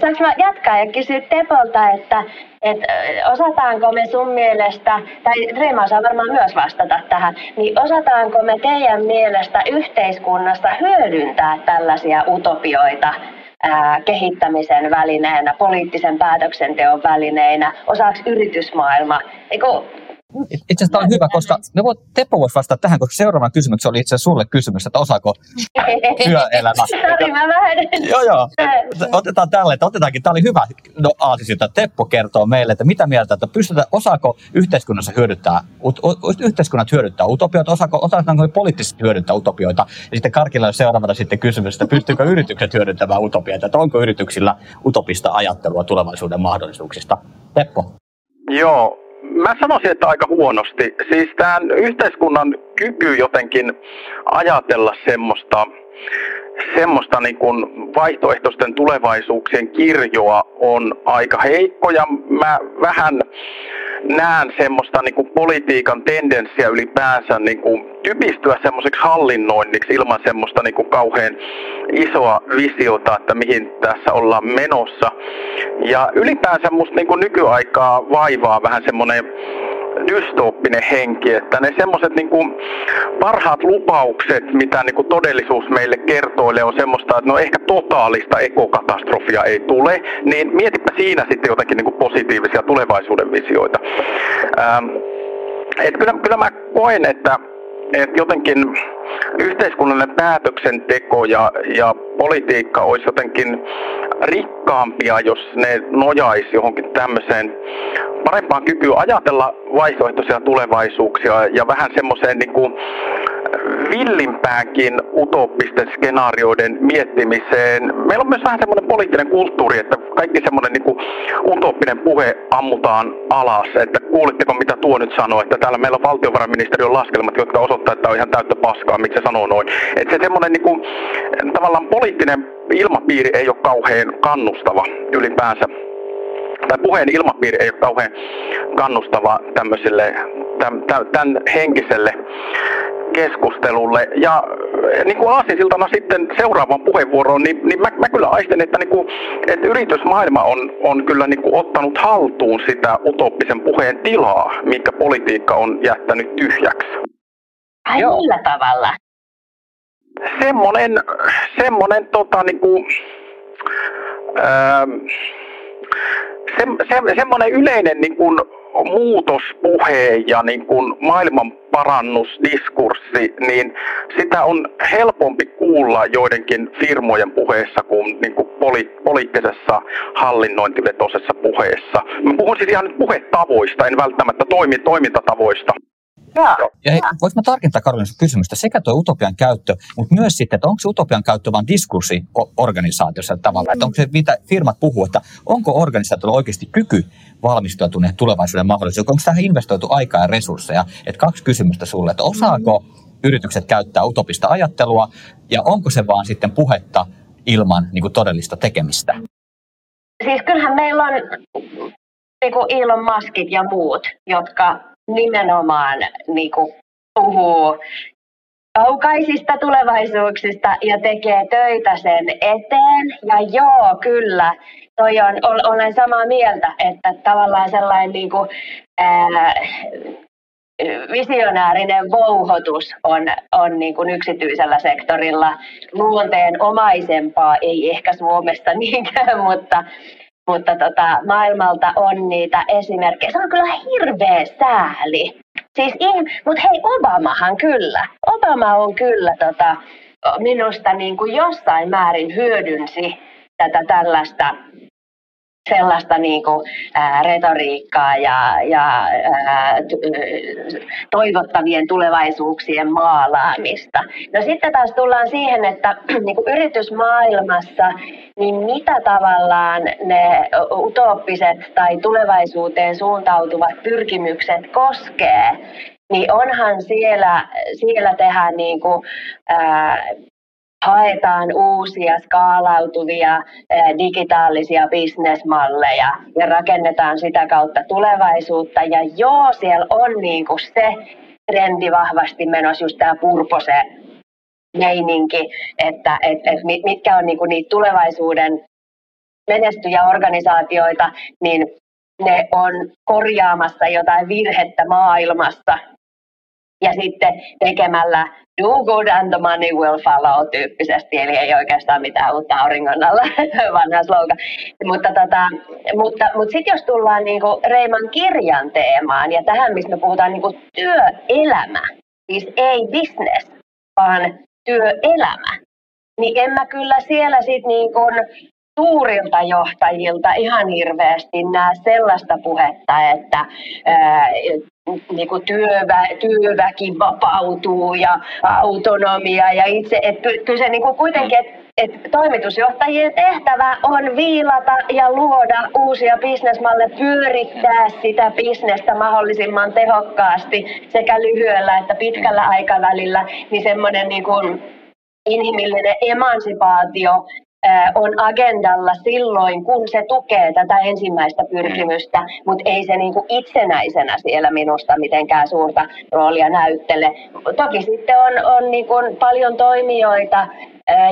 Saanko mä jatkaa ja kysyä Tepolta, että, että osataanko me sun mielestä, tai Reima saa varmaan myös vastata tähän, niin osataanko me teidän mielestä yhteiskunnassa hyödyntää tällaisia utopioita kehittämisen välineenä, poliittisen päätöksenteon välineinä, osaksi yritysmaailma. Eiku, itse asiassa tämä on hyvä, koska me voit, Teppo voisi vastata tähän, koska seuraava kysymys oli itse asiassa sulle kysymys, että osaako työelämä. Sori, mä vähän... joo, joo. Otetaan tälle, että otetaankin, tämä oli hyvä no, aasis, että Teppo kertoo meille, että mitä mieltä, että pystytään, osaako yhteiskunnassa hyödyttää, yhteiskunnat hyödyttää utopioita, osaako, osataanko poliittisesti hyödyttää utopioita, ja sitten Karkilla on seuraavana sitten kysymys, että pystyykö yritykset hyödyntämään utopioita, että onko yrityksillä utopista ajattelua tulevaisuuden mahdollisuuksista. Teppo. Joo, mä sanoisin, että aika huonosti. Siis tämän yhteiskunnan kyky jotenkin ajatella semmoista, semmoista niin kuin vaihtoehtoisten tulevaisuuksien kirjoa on aika heikko ja mä vähän näen semmoista niin kuin politiikan tendenssiä ylipäänsä niin kuin typistyä semmoiseksi hallinnoinniksi ilman semmoista niin kuin kauhean isoa visiota, että mihin tässä ollaan menossa. Ja ylipäänsä musta niin kuin nykyaikaa vaivaa vähän semmoinen dystooppinen henki, että ne semmoiset niin parhaat lupaukset, mitä niin kuin todellisuus meille kertoilee, on semmoista, että no ehkä totaalista ekokatastrofia ei tule, niin mietipä siinä sitten jotakin niin kuin positiivisia tulevaisuuden visioita. Ähm, et kyllä, kyllä mä koen, että, että jotenkin yhteiskunnallinen päätöksenteko ja, ja politiikka olisi jotenkin rikkaampia, jos ne nojaisi johonkin tämmöiseen parempaan kykyyn ajatella vaihtoehtoisia tulevaisuuksia ja vähän semmoiseen niin kuin villimpäänkin utopisten skenaarioiden miettimiseen. Meillä on myös vähän semmoinen poliittinen kulttuuri, että kaikki semmoinen niin utoppinen puhe ammutaan alas. Että kuulitteko mitä tuo nyt sanoi, että täällä meillä on valtiovarainministeriön laskelmat, jotka osoittaa, että on ihan täyttä paskaa, miksi se sanoo noin. Että se semmoinen niin tavallaan poliittinen ilmapiiri ei ole kauhean kannustava ylipäänsä tai puheen ilmapiiri ei ole kauhean kannustava tämmöiselle, tämän, tämän henkiselle keskustelulle. Ja eh, niin kuin aasinsiltana sitten seuraavaan puheenvuoroon, niin, niin mä, mä kyllä aistin, että, niin kuin, että yritysmaailma on, on kyllä niin kuin ottanut haltuun sitä utopisen puheen tilaa, mikä politiikka on jättänyt tyhjäksi. Ai millä tavalla? Semmoinen, semmoinen tota, niin kuin, ähm, se, se, semmoinen yleinen niin kuin, muutospuhe ja niin kuin maailman parannusdiskurssi, niin sitä on helpompi kuulla joidenkin firmojen puheessa kuin, niin kuin poli- poliittisessa hallinnointivetoisessa puheessa. Mä puhun siis ihan puhetavoista, en välttämättä toimi, toimintatavoista. Ja, ja voisi mä tarkentaa Karolin kysymystä, sekä tuo utopian käyttö, mutta myös sitten, että onko se utopian käyttö vain diskurssiorganisaatiossa tavallaan, että onko se, mitä firmat puhuu, että onko organisaatiolla oikeasti kyky valmistautua tulevaisuuden mahdollisuuksiin, onko tähän investoitu aikaa ja resursseja, että kaksi kysymystä sulle, että osaako yritykset käyttää utopista ajattelua ja onko se vaan sitten puhetta ilman niin kuin todellista tekemistä? Siis kyllähän meillä on niin kuin Elon Muskit ja muut, jotka nimenomaan niin kuin, puhuu kaukaisista tulevaisuuksista ja tekee töitä sen eteen. Ja joo, kyllä, toi on, olen samaa mieltä, että tavallaan sellainen niin kuin, ää, visionäärinen vouhotus on, on niin kuin yksityisellä sektorilla luonteen omaisempaa, ei ehkä Suomesta niinkään, mutta, mutta tota, maailmalta on niitä esimerkkejä. Se on kyllä hirveä sääli. Siis, mutta hei, Obamahan kyllä. Obama on kyllä tota, minusta niin kuin jossain määrin hyödynsi tätä tällaista sellaista niin kuin, ää, retoriikkaa ja, ja ää, toivottavien tulevaisuuksien maalaamista. No sitten taas tullaan siihen, että niin kuin yritysmaailmassa, niin mitä tavallaan ne utooppiset tai tulevaisuuteen suuntautuvat pyrkimykset koskee, niin onhan siellä, siellä tehdä niin kuin, ää, haetaan uusia skaalautuvia digitaalisia bisnesmalleja ja rakennetaan sitä kautta tulevaisuutta. Ja joo, siellä on niin kuin se trendi vahvasti menossa, just tämä purpose meininki, että et, et mitkä on niinku niitä tulevaisuuden menestyjä organisaatioita, niin ne on korjaamassa jotain virhettä maailmassa ja sitten tekemällä do good and the money will follow tyyppisesti, eli ei oikeastaan mitään uutta auringon alla, vanha slogan. Mutta, tota, mutta, mutta sitten jos tullaan niinku Reiman kirjan teemaan ja tähän, missä me puhutaan niinku työelämä, siis ei business, vaan työelämä, niin en mä kyllä siellä sitten niin suurilta johtajilta ihan hirveästi näe sellaista puhetta, että ää, niin kuin työvä, työväki vapautuu ja autonomia ja itse, että kyllä se niin kuin kuitenkin, että että toimitusjohtajien tehtävä on viilata ja luoda uusia bisnesmalleja, pyörittää sitä bisnestä mahdollisimman tehokkaasti sekä lyhyellä että pitkällä aikavälillä, niin semmoinen niin inhimillinen emansipaatio on agendalla silloin, kun se tukee tätä ensimmäistä pyrkimystä, mutta ei se niinku itsenäisenä siellä minusta mitenkään suurta roolia näyttele. Toki sitten on, on niinku paljon toimijoita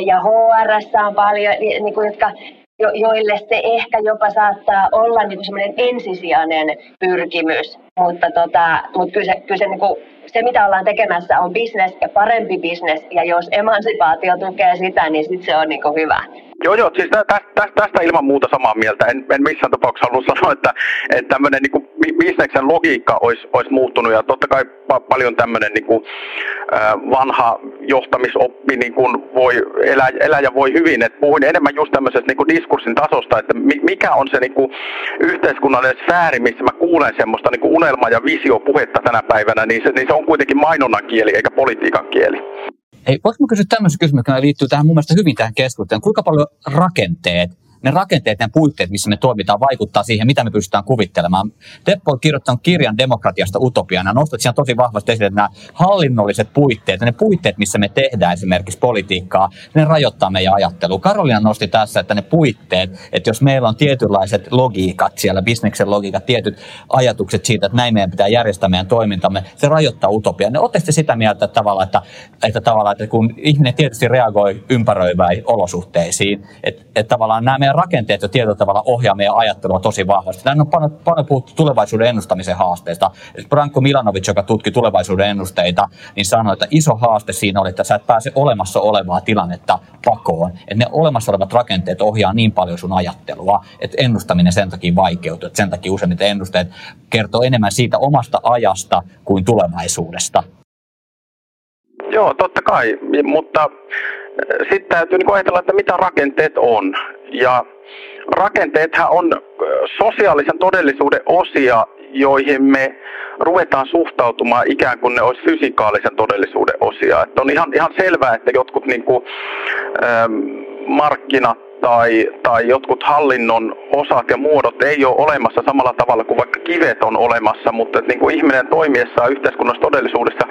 ja HR on paljon, niinku, jotka jo, joille se ehkä jopa saattaa olla niin semmoinen ensisijainen pyrkimys, mutta, tota, mutta kyllä se, kyllä se, niin kuin, se, mitä ollaan tekemässä, on bisnes ja parempi bisnes, ja jos emansipaatio tukee sitä, niin sitten se on niin kuin hyvä. Joo, joo, siis tästä, tästä, tästä ilman muuta samaa mieltä. En, en missään tapauksessa halua sanoa, että, että tämmöinen niin bisneksen logiikka olisi, olisi muuttunut. Ja totta kai pa- paljon tämmöinen niin kuin, äh, vanha johtamisoppi niin kuin voi elää ja voi hyvin. Et puhuin enemmän just tämmöisestä niin kuin diskurssin tasosta, että mikä on se niin kuin, yhteiskunnallinen sfääri, missä mä kuulen semmoista niin kuin unelma- ja visiopuhetta tänä päivänä, niin se, niin se on kuitenkin mainonnan kieli eikä politiikan kieli. Ei, voinko kysyä tämmöisen kysymyksen, joka liittyy tähän mun mielestä hyvin tähän keskusteluun. Kuinka paljon rakenteet ne rakenteet ja puitteet, missä me toimitaan, vaikuttaa siihen, mitä me pystytään kuvittelemaan. Teppo on kirjoittanut kirjan demokratiasta utopiana. Nostat siinä tosi vahvasti esille, nämä hallinnolliset puitteet, ne puitteet, missä me tehdään esimerkiksi politiikkaa, ne rajoittaa meidän ajattelua. Karolina nosti tässä, että ne puitteet, että jos meillä on tietynlaiset logiikat siellä, bisneksen logiikat, tietyt ajatukset siitä, että näin meidän pitää järjestää meidän toimintamme, se rajoittaa utopiaa. Ne oletteko sitä mieltä että tavallaan, että, että, tavallaan, että kun ihminen tietysti reagoi ympäröiväihin olosuhteisiin, että, että tavallaan nämä meidän rakenteet jo tietyllä tavalla ohjaa meidän ajattelua tosi vahvasti. Tänne on paljon, paljon puhuttu tulevaisuuden ennustamisen haasteista. Branko Milanovic, joka tutki tulevaisuuden ennusteita, niin sanoi, että iso haaste siinä oli, että sä et pääse olemassa olevaa tilannetta pakoon. Että ne olemassa olevat rakenteet ohjaa niin paljon sun ajattelua, että ennustaminen sen takia vaikeutuu. Että sen takia useimmiten ennusteet kertoo enemmän siitä omasta ajasta kuin tulevaisuudesta. Joo, totta kai, mutta sitten täytyy niin ajatella, että mitä rakenteet on. Ja rakenteethan on sosiaalisen todellisuuden osia, joihin me ruvetaan suhtautumaan ikään kuin ne olisi fysikaalisen todellisuuden osia. Että on ihan, ihan selvää, että jotkut niin kuin, ähm, markkinat tai, tai jotkut hallinnon osat ja muodot ei ole olemassa samalla tavalla kuin vaikka kivet on olemassa, mutta että niin kuin ihminen toimiessaan yhteiskunnassa todellisuudessa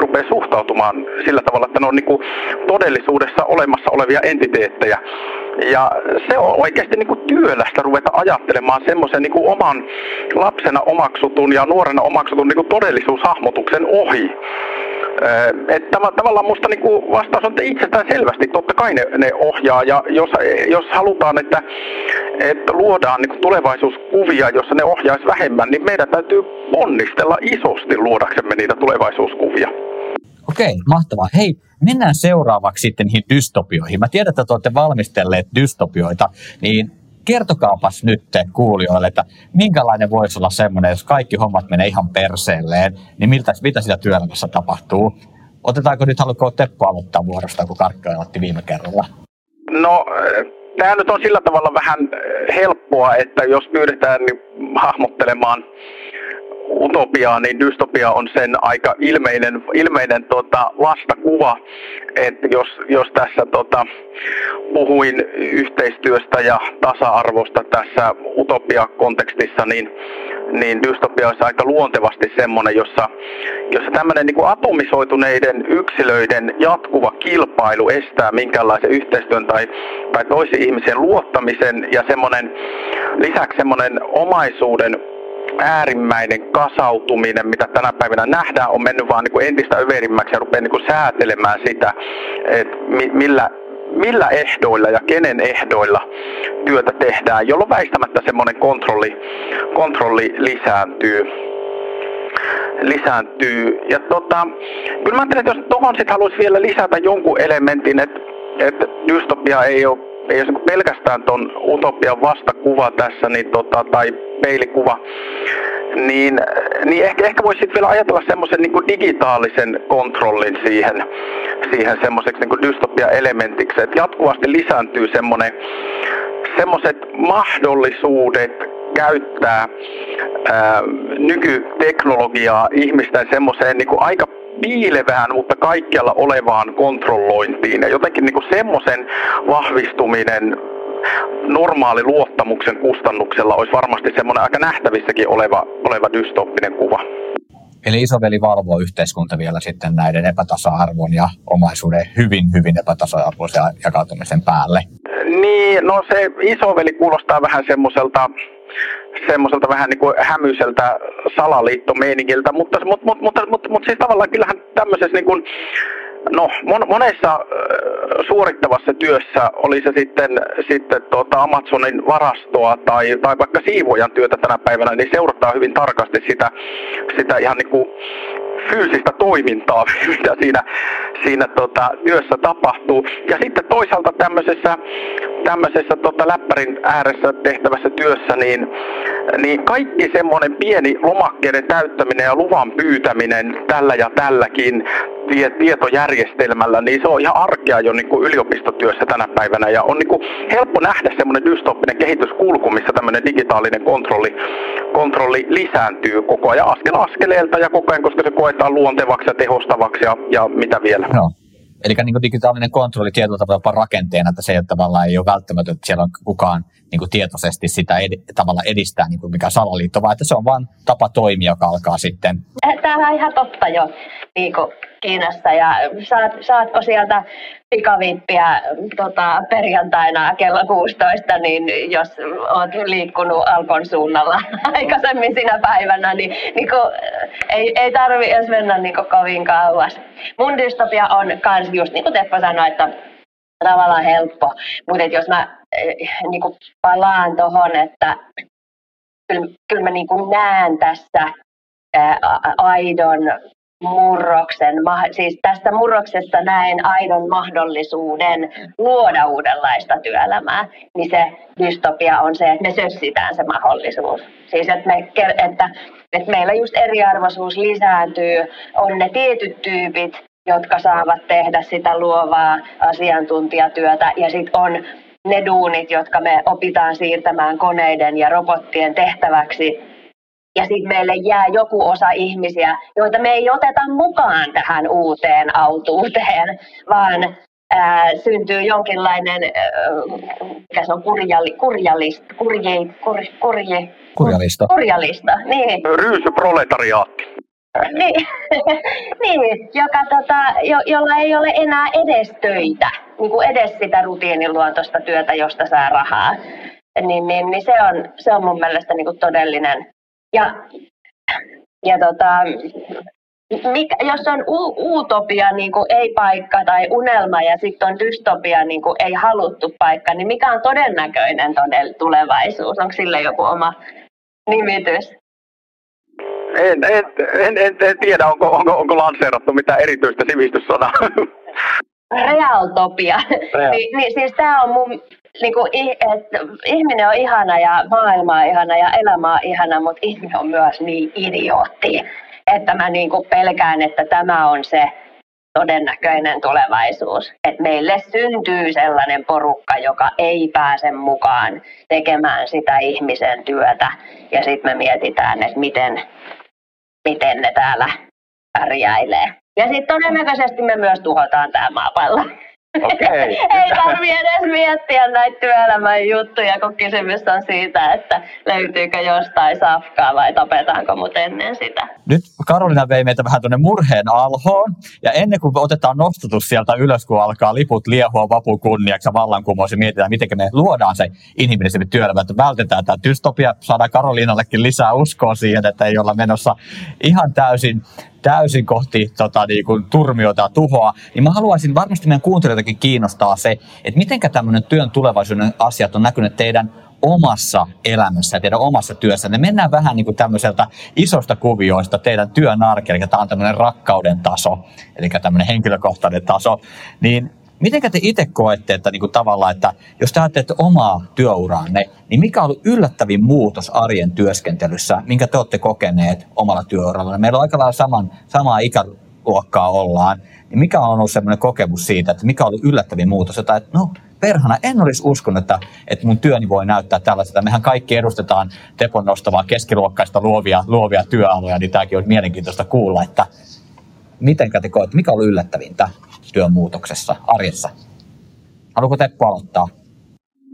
rupeaa suhtautumaan sillä tavalla, että ne on niin kuin todellisuudessa olemassa olevia entiteettejä. Ja se on oikeasti niin kuin työlästä ruveta ajattelemaan semmoisen niin kuin oman lapsena omaksutun ja nuorena omaksutun niin kuin todellisuushahmotuksen ohi. Että tavallaan musta niin kuin vastaus on, itsestään selvästi totta kai ne, ne ohjaa ja jos, jos halutaan, että, että luodaan niin kuin tulevaisuuskuvia, jossa ne ohjaisi vähemmän, niin meidän täytyy onnistella isosti luodaksemme niitä tulevaisuuskuvia. Okei, mahtavaa. Hei, mennään seuraavaksi sitten niihin dystopioihin. Mä tiedän, että te olette valmistelleet dystopioita, niin kertokaapas nyt kuulijoille, että minkälainen voisi olla semmoinen, jos kaikki hommat menee ihan perseelleen, niin miltä, mitä sitä työelämässä tapahtuu? Otetaanko nyt, haluatko Teppo aloittaa vuorosta, kun aloitti viime kerralla? No, tämä nyt on sillä tavalla vähän helppoa, että jos pyydetään niin hahmottelemaan utopiaa, niin dystopia on sen aika ilmeinen, ilmeinen tota, vastakuva. että jos, jos tässä tota, puhuin yhteistyöstä ja tasa-arvosta tässä utopia-kontekstissa, niin, niin dystopia olisi aika luontevasti semmoinen, jossa, jossa tämmöinen niin atomisoituneiden yksilöiden jatkuva kilpailu estää minkäänlaisen yhteistyön tai, tai toisiin ihmisen luottamisen ja semmoinen lisäksi semmoinen omaisuuden äärimmäinen kasautuminen, mitä tänä päivänä nähdään, on mennyt vaan niin kuin entistä överimmäksi ja rupeaa niin kuin säätelemään sitä, että millä, millä ehdoilla ja kenen ehdoilla työtä tehdään, jolloin väistämättä semmoinen kontrolli, kontrolli lisääntyy lisääntyy. Ja tota, kyllä mä ajattelen, että jos tuohon haluaisi vielä lisätä jonkun elementin, että, että dystopia ei ole, niinku pelkästään tuon utopian vastakuva tässä, niin tota, tai peilikuva, niin, niin ehkä, ehkä voisi vielä ajatella semmoisen niin digitaalisen kontrollin siihen, siihen semmoiseksi niin dystopia-elementiksi, että jatkuvasti lisääntyy semmoiset mahdollisuudet käyttää ää, nykyteknologiaa ihmisten semmoiseen niin aika piilevään, mutta kaikkialla olevaan kontrollointiin. Ja jotenkin niin semmoisen vahvistuminen normaali luottamuksen kustannuksella olisi varmasti semmoinen aika nähtävissäkin oleva, oleva dystoppinen kuva. Eli isoveli valvoo yhteiskunta vielä sitten näiden epätasa-arvon ja omaisuuden hyvin, hyvin epätasa-arvoisen jakautumisen päälle. Niin, no se isoveli kuulostaa vähän semmoiselta semmoiselta vähän niin kuin hämyiseltä salaliittomeiningiltä, mutta, mutta, mutta, mutta, mutta, mutta siis tavallaan kyllähän tämmöisessä niin kuin No, mon, monessa äh, suorittavassa työssä, oli se sitten, sitten tuota Amazonin varastoa tai, tai vaikka siivojan työtä tänä päivänä, niin seurataan hyvin tarkasti sitä, sitä ihan niin kuin fyysistä toimintaa, mitä siinä, siinä tota, työssä tapahtuu. Ja sitten toisaalta tämmöisessä, tämmöisessä tota, läppärin ääressä tehtävässä työssä, niin, niin kaikki semmoinen pieni lomakkeiden täyttäminen ja luvan pyytäminen tällä ja tälläkin tie, tietojärjestelmällä, niin se on ihan arkea jo niin kuin yliopistotyössä tänä päivänä. Ja on niin kuin helppo nähdä semmoinen dystoppinen kehityskulku, missä tämmöinen digitaalinen kontrolli, kontrolli lisääntyy koko ajan askel askeleelta ja koko ajan, koska se koetaan luontevaksi ja tehostavaksi ja, ja mitä vielä. No. Eli niin digitaalinen kontrolli tietyllä tavalla rakenteena, että se tavallaan ei ole välttämätöntä, että siellä on kukaan niin kuin tietoisesti sitä ed, tavalla edistää niin kuin mikä salaliitto, vaan että se on vain tapa toimia, joka alkaa sitten. Tämä on ihan totta jo niin kuin Kiinassa ja saat, saatko sieltä pikavippiä tota, perjantaina kello 16, niin jos olet liikkunut Alkon suunnalla aikaisemmin sinä päivänä, niin, niin kuin, ei, ei tarvi edes mennä niin kovin kauas. Mun dystopia on myös just niin kuin Teppo sanoi, että tavallaan helppo, mutta jos mä eh, niin kuin palaan tuohon, että kyllä, kyllä mä niin kuin näen tässä ää, aidon murroksen, siis tästä murroksesta näen aidon mahdollisuuden luoda uudenlaista työelämää, niin se dystopia on se, että me sössitään se mahdollisuus. Siis että, me, että, että meillä just eriarvoisuus lisääntyy, on ne tietyt tyypit, jotka saavat tehdä sitä luovaa asiantuntijatyötä ja sitten on ne duunit, jotka me opitaan siirtämään koneiden ja robottien tehtäväksi ja sitten meille jää joku osa ihmisiä, joita me ei oteta mukaan tähän uuteen autuuteen, vaan ää, syntyy jonkinlainen, ää, mikä se on, kurjali, kurjalista, kurje, kur, kurje, kurjalista. kurjalista, niin. Ryysyproletariaatti. Niin, niin joka, tota, jo, jolla ei ole enää edes töitä, niin kuin edes sitä rutiiniluontoista työtä, josta saa rahaa. Niin, niin, niin se, on, se on mun mielestä niin kuin todellinen ja, ja tota, mikä, jos on u- utopia niin kuin ei paikka tai unelma ja sitten on dystopia niin kuin ei haluttu paikka, niin mikä on todennäköinen todell- tulevaisuus? Onko sille joku oma nimitys? En, en, en, en, en tiedä, onko, onko, onko lanseerattu mitään erityistä sivistyssanaa. Realtopia. Real. Ni, niin siis tämä on mun niin kuin, että ihminen on ihana ja maailma on ihana ja elämä on ihana, mutta ihminen on myös niin idiootti, että mä niin kuin pelkään, että tämä on se todennäköinen tulevaisuus. Että meille syntyy sellainen porukka, joka ei pääse mukaan tekemään sitä ihmisen työtä. Ja sitten me mietitään, että miten, miten ne täällä pärjäilee. Ja sitten todennäköisesti me myös tuhotaan tämä maapallo. Okay. Ei tarvi edes miettiä näitä työelämän juttuja, kun kysymys on siitä, että löytyykö jostain safkaa vai tapetaanko mut ennen sitä. Nyt Karolina vei meitä vähän tuonne murheen alhoon, ja ennen kuin otetaan nostatus sieltä ylös, kun alkaa liput liehua vapun kunniaksi ja vallankumous, ja mietitään, miten me luodaan se inhimillisempi työelämä, että vältetään tämä dystopia, saadaan Karolinallekin lisää uskoa siihen, että ei olla menossa ihan täysin täysin kohti tota, niin kuin, turmiota ja tuhoa, niin mä haluaisin, varmasti meidän kuuntelijoitakin kiinnostaa se, että miten tämmöinen työn tulevaisuuden asiat on näkynyt teidän omassa elämässä ja teidän omassa työssä. Ne mennään vähän niin kuin tämmöiseltä isosta kuvioista teidän työn arkeen, eli tämä on tämmöinen rakkauden taso, eli tämmöinen henkilökohtainen taso, niin Miten te itse koette, että niinku tavallaan, että jos te ajattelette omaa työuraanne, niin mikä on ollut yllättävin muutos arjen työskentelyssä, minkä te olette kokeneet omalla työuralla? Meillä on aika lailla saman, samaa ikäluokkaa ollaan, niin mikä on ollut sellainen kokemus siitä, että mikä on ollut yllättävin muutos? Jota, että no, perhana, en olisi uskonut, että, että mun työni voi näyttää tällaiselta. Mehän kaikki edustetaan Tepon nostavaa keskiluokkaista luovia, luovia työaloja, niin tämäkin on mielenkiintoista kuulla, että miten te koette, mikä on ollut yllättävintä? Työn muutoksessa arjessa. Haluatko Teppo aloittaa?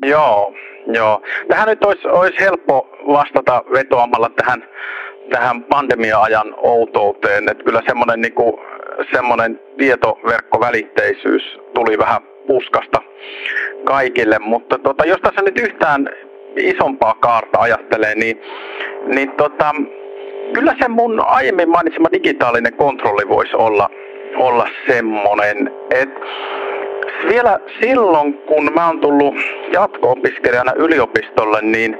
Joo, joo. Tähän nyt olisi, olisi helppo vastata vetoamalla tähän, tähän pandemia-ajan outouteen. Että kyllä semmoinen, niin kuin, semmoinen tietoverkkovälitteisyys tuli vähän puskasta kaikille. Mutta tota, jos tässä nyt yhtään isompaa kaarta ajattelee, niin, niin tota, kyllä se mun aiemmin mainitsema digitaalinen kontrolli voisi olla olla semmonen, että vielä silloin, kun mä oon tullut jatko-opiskelijana yliopistolle, niin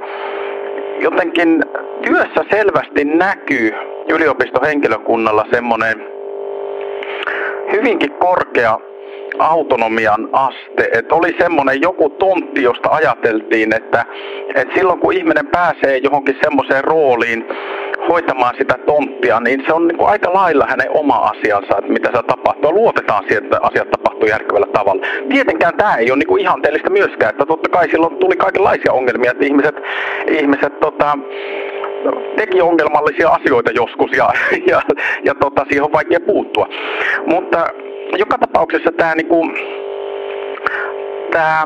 jotenkin työssä selvästi näkyy yliopistohenkilökunnalla semmoinen hyvinkin korkea autonomian aste. Että oli semmoinen joku tontti, josta ajateltiin, että, että silloin kun ihminen pääsee johonkin semmoiseen rooliin, hoitamaan sitä tonttia, niin se on niin kuin aika lailla hänen oma asiansa, että mitä se tapahtuu. Luotetaan siihen, että asiat tapahtuu järkevällä tavalla. Tietenkään tämä ei ole niin kuin ihanteellista myöskään, että totta kai silloin tuli kaikenlaisia ongelmia, että ihmiset, ihmiset tota, teki ongelmallisia asioita joskus ja, ja, ja tota, siihen on vaikea puuttua. Mutta joka tapauksessa tämä niinku, tämä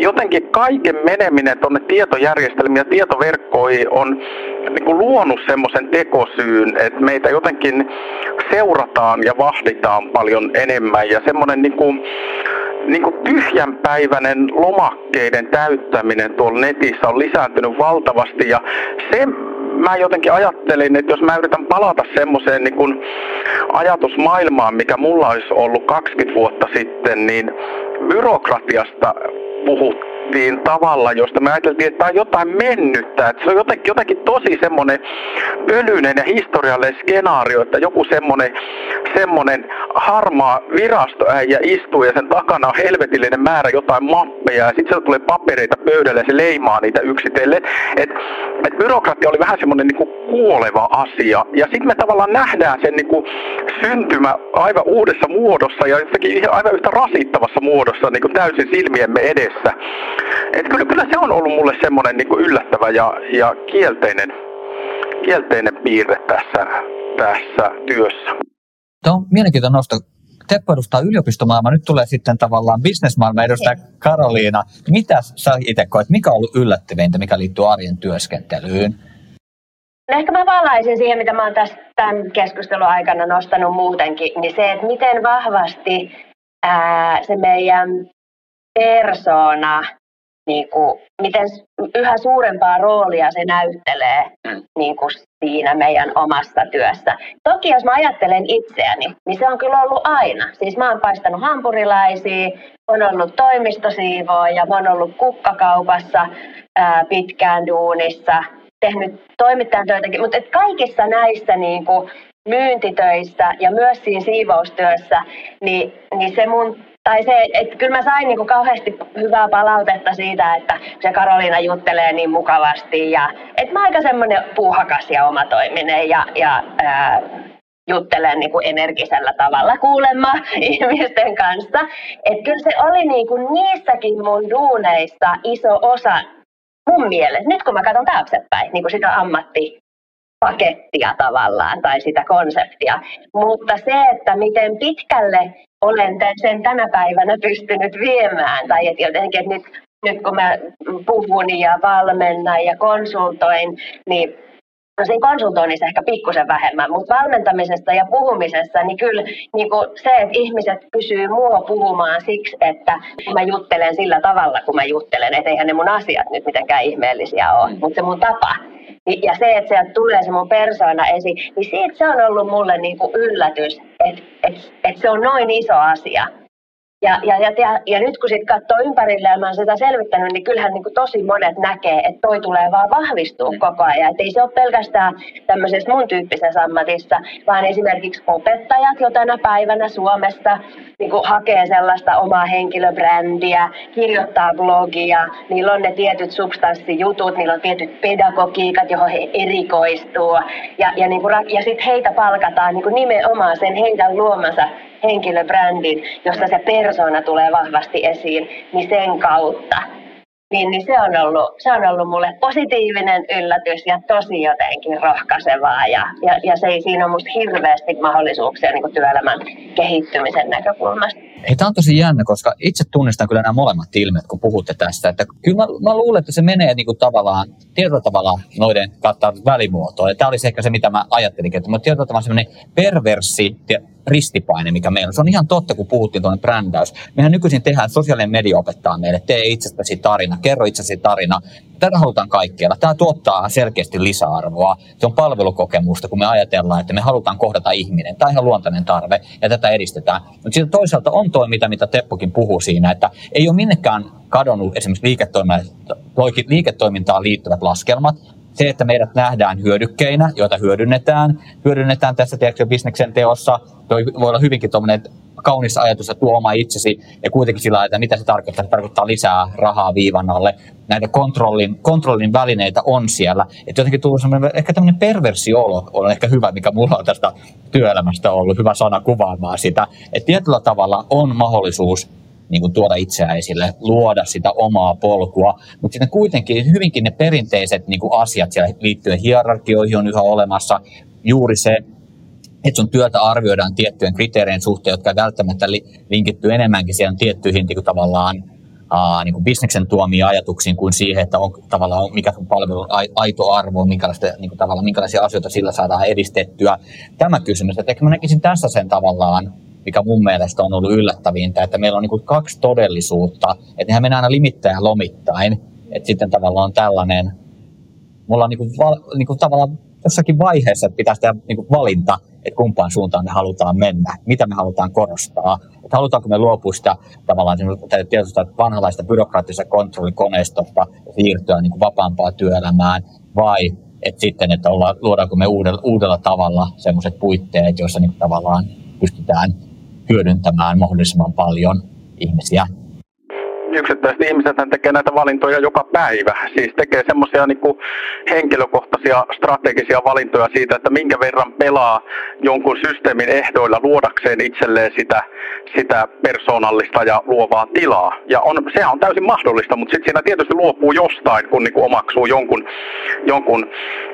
jotenkin kaiken meneminen tuonne tietojärjestelmiin ja tietoverkkoihin on niin kuin luonut semmoisen tekosyyn, että meitä jotenkin seurataan ja vahditaan paljon enemmän. Ja semmoinen niin kuin, niin kuin tyhjänpäiväinen lomakkeiden täyttäminen tuolla netissä on lisääntynyt valtavasti. Ja se mä jotenkin ajattelin, että jos mä yritän palata semmoiseen niin kuin ajatusmaailmaan, mikä mulla olisi ollut 20 vuotta sitten, niin byrokratiasta puhuttiin tavalla, josta me ajateltiin, että tämä on jotain mennyttä. Että se on jotenkin, jotenkin tosi semmoinen pölyinen ja historiallinen skenaario, että joku semmoinen, semmoinen harmaa virastoäijä istuu ja sen takana on helvetillinen määrä jotain mappeja ja sitten se tulee papereita pöydälle ja se leimaa niitä yksitellen. Et, et byrokratia oli vähän semmoinen niinku kuoleva asia. Ja sitten me tavallaan nähdään sen niinku syntymä aivan uudessa muodossa ja jotenkin aivan yhtä rasittavassa muodossa niinku täysin silmiemme edessä. Et kyllä, kyllä se on ollut mulle semmoinen niinku yllättävä ja, ja kielteinen, kielteinen piirre tässä, tässä työssä. Tämä on mielenkiintoinen nosto. Teppo edustaa yliopistomaailmaa, nyt tulee sitten tavallaan bisnesmaailman edustaja Karoliina. Mitä sä itse koet, mikä on ollut yllättävintä, mikä liittyy arjen työskentelyyn? No ehkä mä valaisin siihen, mitä mä oon tässä tämän keskustelun aikana nostanut muutenkin, niin se, että miten vahvasti ää, se meidän persona, niin kuin, miten yhä suurempaa roolia se näyttelee niin kuin siinä meidän omassa työssä. Toki jos mä ajattelen itseäni, niin se on kyllä ollut aina. Siis mä oon paistanut hampurilaisia, on ollut toimistosiivooja, mä oon ollut kukkakaupassa ää, pitkään duunissa, tehnyt toimittajan töitäkin, mutta et kaikissa näissä niin kuin, myyntitöissä ja myös siinä siivoustyössä, niin, niin se mun tai se, että kyllä mä sain niinku kauheasti hyvää palautetta siitä, että se Karoliina juttelee niin mukavasti ja että mä aika semmoinen puuhakas ja omatoiminen ja, ja ää, juttelen niin kuin energisellä tavalla kuulemma ihmisten kanssa. Että kyllä se oli niin kuin niissäkin mun duuneissa iso osa mun mielestä, nyt kun mä katson taaksepäin, niin kuin sitä ammattipakettia tavallaan tai sitä konseptia. Mutta se, että miten pitkälle olen sen tänä päivänä pystynyt viemään. Tai että jotenkin, että nyt, nyt kun mä puhun ja valmennan ja konsultoin, niin No siinä konsultoinnissa ehkä pikkusen vähemmän, mutta valmentamisesta ja puhumisessa, niin kyllä niin kuin se, että ihmiset pysyy mua puhumaan siksi, että mä juttelen sillä tavalla, kun mä juttelen, että eihän ne mun asiat nyt mitenkään ihmeellisiä ole, mutta se mun tapa. Ja se, että sieltä tulee se mun persoona esiin, niin siitä se on ollut mulle niin kuin yllätys, että, että, että se on noin iso asia. Ja, ja, ja, ja, ja nyt kun sitten katsoo ympärille ja mä oon sitä selvittänyt, niin kyllähän niin tosi monet näkee, että toi tulee vaan vahvistuu koko ajan. Että ei se ole pelkästään tämmöisessä mun tyyppisessä ammatissa, vaan esimerkiksi opettajat jo tänä päivänä Suomessa niin hakee sellaista omaa henkilöbrändiä, kirjoittaa blogia, niillä on ne tietyt substanssijutut, niillä on tietyt pedagogiikat, johon he erikoistuu. Ja, ja, niin ja sitten heitä palkataan niin nimenomaan sen heidän luomansa henkilöbrändin, jossa se persona tulee vahvasti esiin, niin sen kautta. Niin, niin se, on ollut, se on ollut mulle positiivinen yllätys ja tosi jotenkin rohkaisevaa. Ja, ja, ja se ei siinä ole musta hirveästi mahdollisuuksia niin työelämän kehittymisen näkökulmasta. Ei, tämä on tosi jännä, koska itse tunnistan kyllä nämä molemmat ilmiöt, kun puhutte tästä. Että kyllä mä, mä luulen, että se menee niin kuin tavallaan, tietyllä tavalla noiden kattaa välimuotoon. Ja tämä olisi ehkä se, mitä mä ajattelin, että mä tietyllä tavalla semmoinen perverssi ristipaine, mikä meillä on. Se on ihan totta, kun puhuttiin tuonne brändäys. Mehän nykyisin tehdään, sosiaalinen media opettaa meille, tee itsestäsi tarina, kerro itsesi tarina. Tätä halutaan kaikkialla. Tämä tuottaa selkeästi lisäarvoa. Se on palvelukokemusta, kun me ajatellaan, että me halutaan kohdata ihminen. Tämä on ihan luontainen tarve ja tätä edistetään. Mutta sitten toisaalta on toi, mitä, mitä Teppokin puhuu siinä, että ei ole minnekään kadonnut esimerkiksi liiketoimintaan liittyvät laskelmat, se, että meidät nähdään hyödykkeinä, joita hyödynnetään, hyödynnetään tässä tiedätkö, bisneksen teossa, toi voi olla hyvinkin tuommoinen kaunis ajatus, että tuo oma itsesi ja kuitenkin sillä että mitä se tarkoittaa, se tarkoittaa lisää rahaa viivan alle. Näitä kontrollin, kontrollin välineitä on siellä. Että jotenkin tullut semmoinen, ehkä tämmöinen perversi-olo on ehkä hyvä, mikä mulla on tästä työelämästä ollut, hyvä sana kuvaamaan sitä. Että tietyllä tavalla on mahdollisuus niin kuin tuoda itseään esille, luoda sitä omaa polkua. Mutta sitten kuitenkin hyvinkin ne perinteiset niin kuin asiat siellä liittyen hierarkioihin on yhä olemassa. Juuri se että sun työtä arvioidaan tiettyjen kriteerien suhteen, jotka välttämättä linkitty enemmänkin siihen tiettyihin niin kuin tavallaan aa, niin kuin bisneksen tuomiin ajatuksiin kuin siihen, että on, tavallaan, mikä sun palvelun aito arvo on, minkälaista, niin kuin tavallaan, minkälaisia asioita sillä saadaan edistettyä. Tämä kysymys, että ehkä mä näkisin tässä sen tavallaan, mikä mun mielestä on ollut yllättävintä, että meillä on niin kuin kaksi todellisuutta, että nehän mennään aina limittäin ja lomittain, että sitten tavallaan on tällainen, mulla on niin kuin, niin kuin tavallaan jossakin vaiheessa että pitäisi tehdä niin kuin valinta, että kumpaan suuntaan me halutaan mennä, mitä me halutaan korostaa. Että halutaanko me luopua sitä tavallaan tietystä vanhalaista byrokraattisesta kontrollikoneistosta ja siirtyä niin kuin vapaampaan työelämään, vai että sitten, että olla, luodaanko me uudella, uudella tavalla sellaiset puitteet, joissa niin tavallaan pystytään hyödyntämään mahdollisimman paljon ihmisiä yksittäiset ihmiset tekee näitä valintoja joka päivä. Siis tekee semmoisia niin henkilökohtaisia strategisia valintoja siitä, että minkä verran pelaa jonkun systeemin ehdoilla luodakseen itselleen sitä, sitä persoonallista ja luovaa tilaa. Ja on, sehän on täysin mahdollista, mutta sitten siinä tietysti luopuu jostain, kun niin omaksuu jonkun, jonkun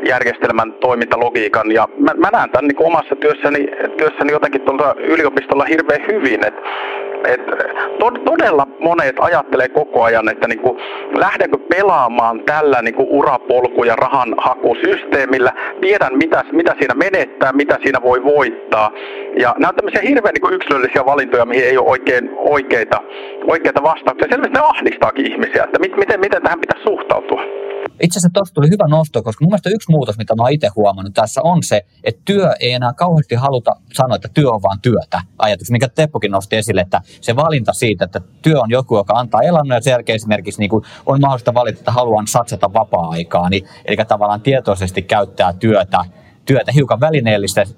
järjestelmän toimintalogiikan. Ja mä, mä näen tämän niin omassa työssäni, työssäni jotenkin tuolta yliopistolla hirveän hyvin, että et todella monet ajattelee koko ajan, että niin kuin, lähdenkö pelaamaan tällä niin kuin urapolku- ja rahanhakusysteemillä, tiedän mitä, mitä siinä menettää, mitä siinä voi voittaa. Ja nämä on tämmöisiä hirveän niin kuin yksilöllisiä valintoja, mihin ei ole oikein oikeita, oikeita vastauksia. Selvästi ne ahdistaakin ihmisiä, että miten, miten tähän pitäisi suhtautua. Itse asiassa tuosta tuli hyvä nosto, koska mun mielestä yksi muutos, mitä mä oon itse huomannut tässä on se, että työ ei enää kauheasti haluta sanoa, että työ on vaan työtä. Ajatus, mikä Teppokin nosti esille, että se valinta siitä, että työ on joku, joka antaa elannon ja sen esimerkiksi niin kuin on mahdollista valita, että haluan satsata vapaa-aikaa, niin, eli tavallaan tietoisesti käyttää työtä työtä hiukan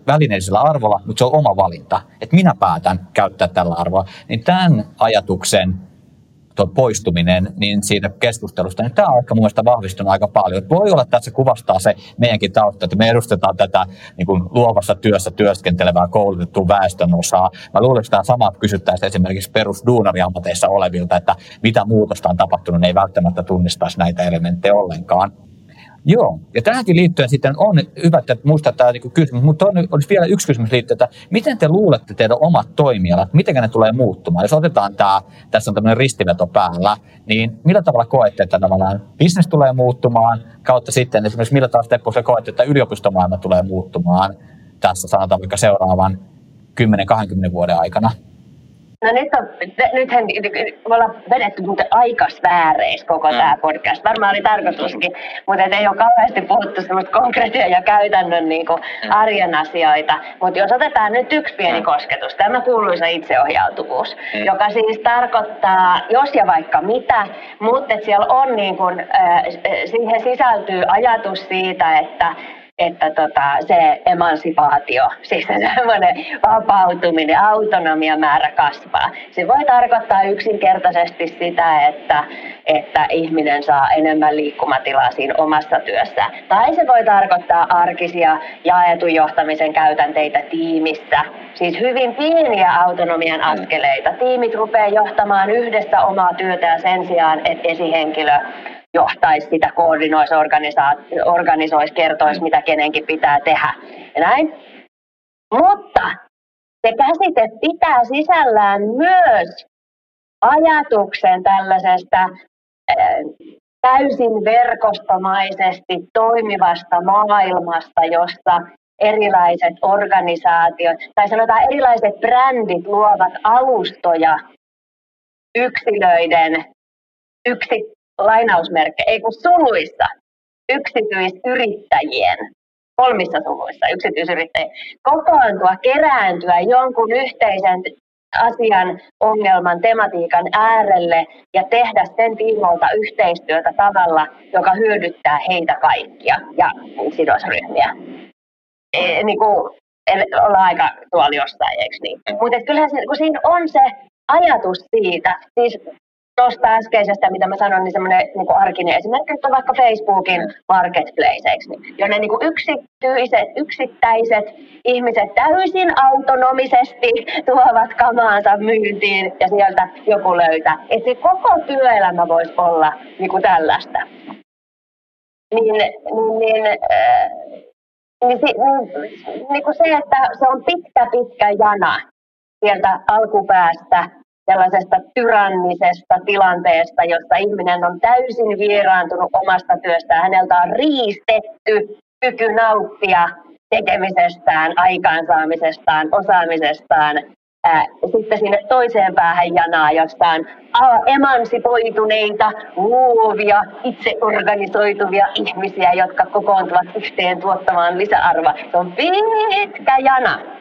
välineellisellä arvolla, mutta se on oma valinta, että minä päätän käyttää tällä arvoa. Niin tämän ajatuksen tuo poistuminen niin siitä keskustelusta, niin tämä on ehkä mun mielestä vahvistunut aika paljon. Voi olla, että tässä kuvastaa se meidänkin tausta, että me edustetaan tätä niin kuin luovassa työssä työskentelevää koulutettua väestön osaa. Mä luulen, että tämä sama kysyttäisiin esimerkiksi perusduunariammateissa olevilta, että mitä muutosta on tapahtunut, ne ei välttämättä tunnistaisi näitä elementtejä ollenkaan. Joo, ja tähänkin liittyen sitten on hyvä, että muistaa tämä niin kysymys, mutta on, olisi vielä yksi kysymys liittyen, että miten te luulette teidän omat toimialat, miten ne tulee muuttumaan? Jos otetaan tämä, tässä on tämmöinen ristiveto päällä, niin millä tavalla koette, että tavallaan business tulee muuttumaan, kautta sitten esimerkiksi millä tavalla Steppo koette, että yliopistomaailma tulee muuttumaan tässä sanotaan vaikka seuraavan 10-20 vuoden aikana? No nyt on, nythän me ollaan vedetty muuten aika sfääreis koko mm. tämä podcast. Varmaan oli tarkoituskin, mutta ei ole kauheasti puhuttu semmoista konkreettia ja käytännön niin kuin mm. arjen asioita. Mutta jos otetaan nyt yksi pieni mm. kosketus, tämä kuuluisa itseohjautuvuus, mm. joka siis tarkoittaa jos ja vaikka mitä, mutta siellä on niin kuin, äh, siihen sisältyy ajatus siitä, että että tota, se emansipaatio, siis semmoinen vapautuminen, autonomiamäärä kasvaa. Se voi tarkoittaa yksinkertaisesti sitä, että, että ihminen saa enemmän liikkumatilaa siinä omassa työssä. Tai se voi tarkoittaa arkisia jaetun johtamisen käytänteitä tiimissä. Siis hyvin pieniä autonomian askeleita. Tiimit rupeaa johtamaan yhdessä omaa työtä ja sen sijaan, että esihenkilö johtaisi sitä, koordinoisi, organisoisi, kertoisi, mitä kenenkin pitää tehdä. Ja näin. Mutta se käsite pitää sisällään myös ajatuksen tällaisesta täysin verkostomaisesti toimivasta maailmasta, jossa erilaiset organisaatiot, tai sanotaan erilaiset brändit luovat alustoja yksilöiden yksi, lainausmerkkejä, ei kun suluissa, yksityisyrittäjien, kolmissa suluissa yksityisyrittäjien, kokoontua, kerääntyä jonkun yhteisen asian, ongelman, tematiikan äärelle ja tehdä sen tiimoilta yhteistyötä tavalla, joka hyödyttää heitä kaikkia ja sidosryhmiä. E, niin kuin, ollaan aika tuolla jostain, eikö niin? Mutta kyllähän se, kun siinä on se ajatus siitä, siis tuosta äskeisestä, mitä mä sanoin, niin semmoinen niin arkinen esimerkki on vaikka Facebookin marketplaceiksi, niin, jonne niin kuin yksityiset, yksittäiset ihmiset täysin autonomisesti tuovat kamaansa myyntiin ja sieltä joku löytää. Että koko työelämä voisi olla niin kuin tällaista. Niin, niin, niin äh, niin, niin, niin kuin se, että se on pitkä pitkä jana sieltä alkupäästä sellaisesta tyrannisesta tilanteesta, jossa ihminen on täysin vieraantunut omasta työstään. Häneltä on riistetty kyky nauttia tekemisestään, aikaansaamisestaan, osaamisestaan. Sitten sinne toiseen päähän janaa, jossa on emansipoituneita, luovia, itseorganisoituvia ihmisiä, jotka kokoontuvat yhteen tuottamaan lisäarvoa. Se on pitkä jana.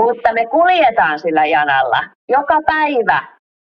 Mutta me kuljetaan sillä janalla joka päivä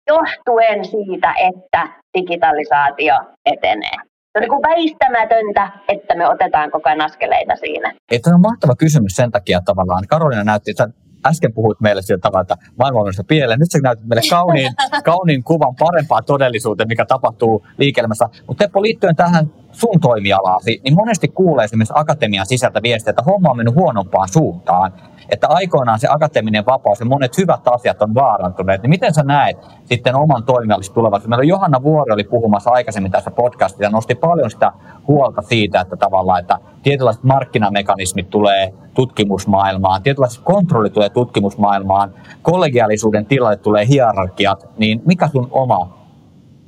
johtuen siitä, että digitalisaatio etenee. Se on niin väistämätöntä, että me otetaan koko ajan askeleita siinä. Tämä on mahtava kysymys sen takia tavallaan. Karolina näytti, että äsken puhuit meille sillä tavalla, että maailma on pieleen. Nyt sä näytät meille kauniin, kauniin kuvan parempaa todellisuuteen, mikä tapahtuu liike-elämässä. Mutta Teppo, liittyen tähän sun toimialaasi, niin monesti kuulee esimerkiksi akatemian sisältä viestiä, että homma on mennyt huonompaan suuntaan että aikoinaan se akateeminen vapaus ja monet hyvät asiat on vaarantuneet, niin miten sä näet sitten oman toimialisi tulevaisuuden? Meillä Johanna Vuori oli puhumassa aikaisemmin tässä podcastissa ja nosti paljon sitä huolta siitä, että tavallaan, että tietynlaiset markkinamekanismit tulee tutkimusmaailmaan, tietynlaiset kontrolli tulee tutkimusmaailmaan, kollegiaalisuuden tilalle tulee hierarkiat, niin mikä sun oma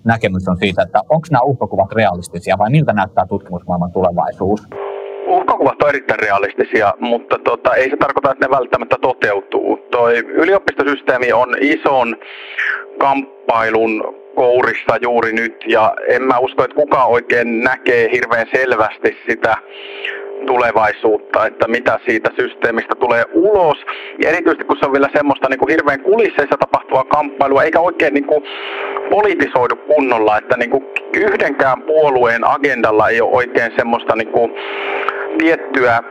näkemys on siitä, että onko nämä uhkakuvat realistisia vai miltä näyttää tutkimusmaailman tulevaisuus? Uhkakuvat on erittäin realistisia, mutta tota, ei se tarkoita, että ne välttämättä toteutuu. Toi yliopistosysteemi on ison kamppailun kourissa juuri nyt ja en mä usko, että kukaan oikein näkee hirveän selvästi sitä tulevaisuutta, että mitä siitä systeemistä tulee ulos. Ja erityisesti kun se on vielä semmoista niin kuin hirveän kulisseissa tapahtuvaa kamppailua, eikä oikein niin kuin politisoidu kunnolla, että niin kuin yhdenkään puolueen agendalla ei ole oikein semmoista niin kuin tiettyä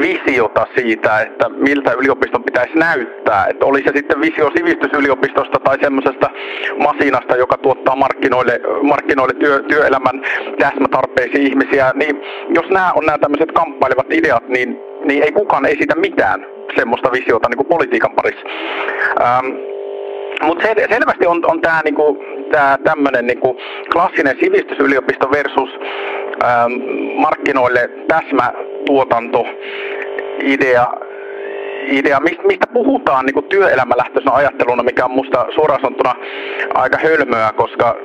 visiota siitä, että miltä yliopiston pitäisi näyttää. Että oli se sitten visio sivistysyliopistosta tai semmoisesta masinasta, joka tuottaa markkinoille, markkinoille työ, työelämän täsmätarpeisiin ihmisiä, niin jos nämä on nämä tämmöiset kamppailevat ideat, niin, niin ei kukaan esitä mitään semmoista visiota niin kuin politiikan parissa. Ähm, mutta sel- selvästi on, on tämä niinku, tämmöinen niinku klassinen sivistysyliopisto versus markkinoille täsmätuotanto idea, idea. Mistä puhutaan niin työelämälähtöisenä ajatteluna, mikä on musta suoraan sanottuna aika hölmöä, koska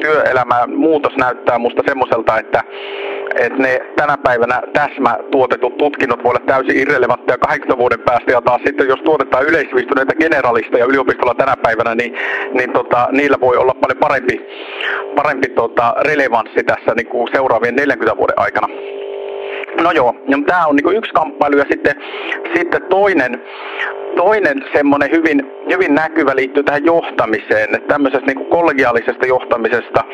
työelämän muutos näyttää musta semmoiselta, että, että ne tänä päivänä täsmä tuotetut tutkinnot voi olla täysin irrelevantteja 80 vuoden päästä, ja taas sitten jos tuotetaan yleissivistyneitä generalisteja yliopistolla tänä päivänä, niin, niin tota, niillä voi olla paljon parempi, parempi tota, relevanssi tässä niin kuin seuraavien 40 vuoden aikana. No joo, ja tämä on niin yksi kamppailu ja sitten, sitten toinen, toinen semmoinen hyvin, hyvin näkyvä liittyy tähän johtamiseen, että tämmöisestä niin kollegiaalisesta johtamisesta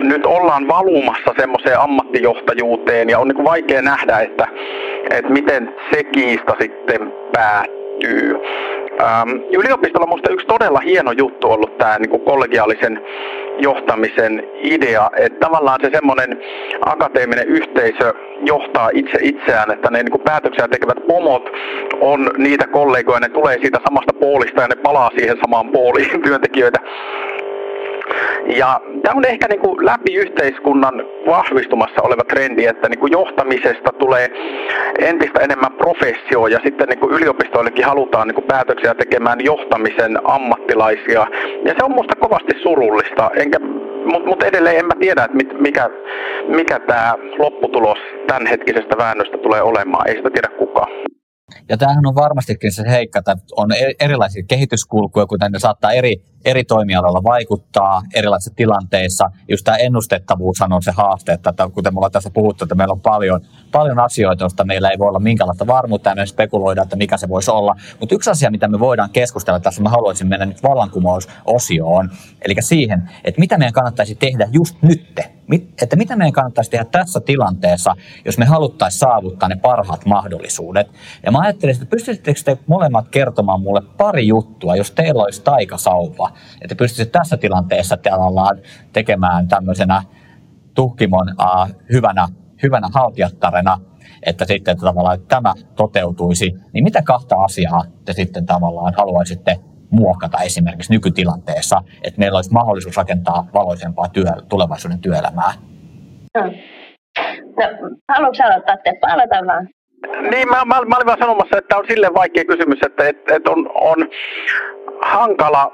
nyt ollaan valumassa semmoiseen ammattijohtajuuteen ja on niin vaikea nähdä, että, että miten se kiista sitten päättyy. Ähm, yliopistolla on minusta yksi todella hieno juttu ollut tämä niin kollegiaalisen johtamisen idea, että tavallaan se semmoinen akateeminen yhteisö johtaa itse itseään, että ne niin päätöksiä tekevät pomot on niitä kollegoja, ne tulee siitä samasta poolista ja ne palaa siihen samaan pooliin työntekijöitä. Ja tämä on ehkä niin kuin läpi yhteiskunnan vahvistumassa oleva trendi, että niin kuin johtamisesta tulee entistä enemmän professio ja sitten niin kuin yliopistoillekin halutaan niin kuin päätöksiä tekemään johtamisen ammattilaisia. Ja se on minusta kovasti surullista, enkä mutta mut edelleen en mä tiedä, että mit, mikä, mikä tämä lopputulos tämänhetkisestä väännöstä tulee olemaan. Ei sitä tiedä kukaan. Ja tämähän on varmastikin se heikka, että on e- erilaisia kehityskulkuja, kuten ne saattaa eri, eri toimialoilla vaikuttaa erilaisissa tilanteissa. Just tämä ennustettavuus on se haaste, että kuten me ollaan tässä puhuttu, että meillä on paljon, paljon asioita, joista meillä ei voi olla minkäänlaista varmuutta ja spekuloida, että mikä se voisi olla. Mutta yksi asia, mitä me voidaan keskustella tässä, mä haluaisin mennä nyt vallankumousosioon, eli siihen, että mitä meidän kannattaisi tehdä just nytte että mitä meidän kannattaisi tehdä tässä tilanteessa, jos me haluttaisiin saavuttaa ne parhaat mahdollisuudet. Ja mä ajattelin, että pystyisittekö te molemmat kertomaan mulle pari juttua, jos teillä olisi taikasauva, että pystyisitte tässä tilanteessa tavallaan tekemään tämmöisenä tuhkimon uh, hyvänä, hyvänä haltijattarena, että sitten että tavallaan että tämä toteutuisi, niin mitä kahta asiaa te sitten tavallaan haluaisitte muokata esimerkiksi nykytilanteessa, että meillä olisi mahdollisuus rakentaa valoisempaa työ, tulevaisuuden työelämää? No, haluatko aloittaa, Teppo? Aloitan vaan. Niin, mä, mä, mä olin vaan sanomassa, että on silleen vaikea kysymys, että et, et on, on hankala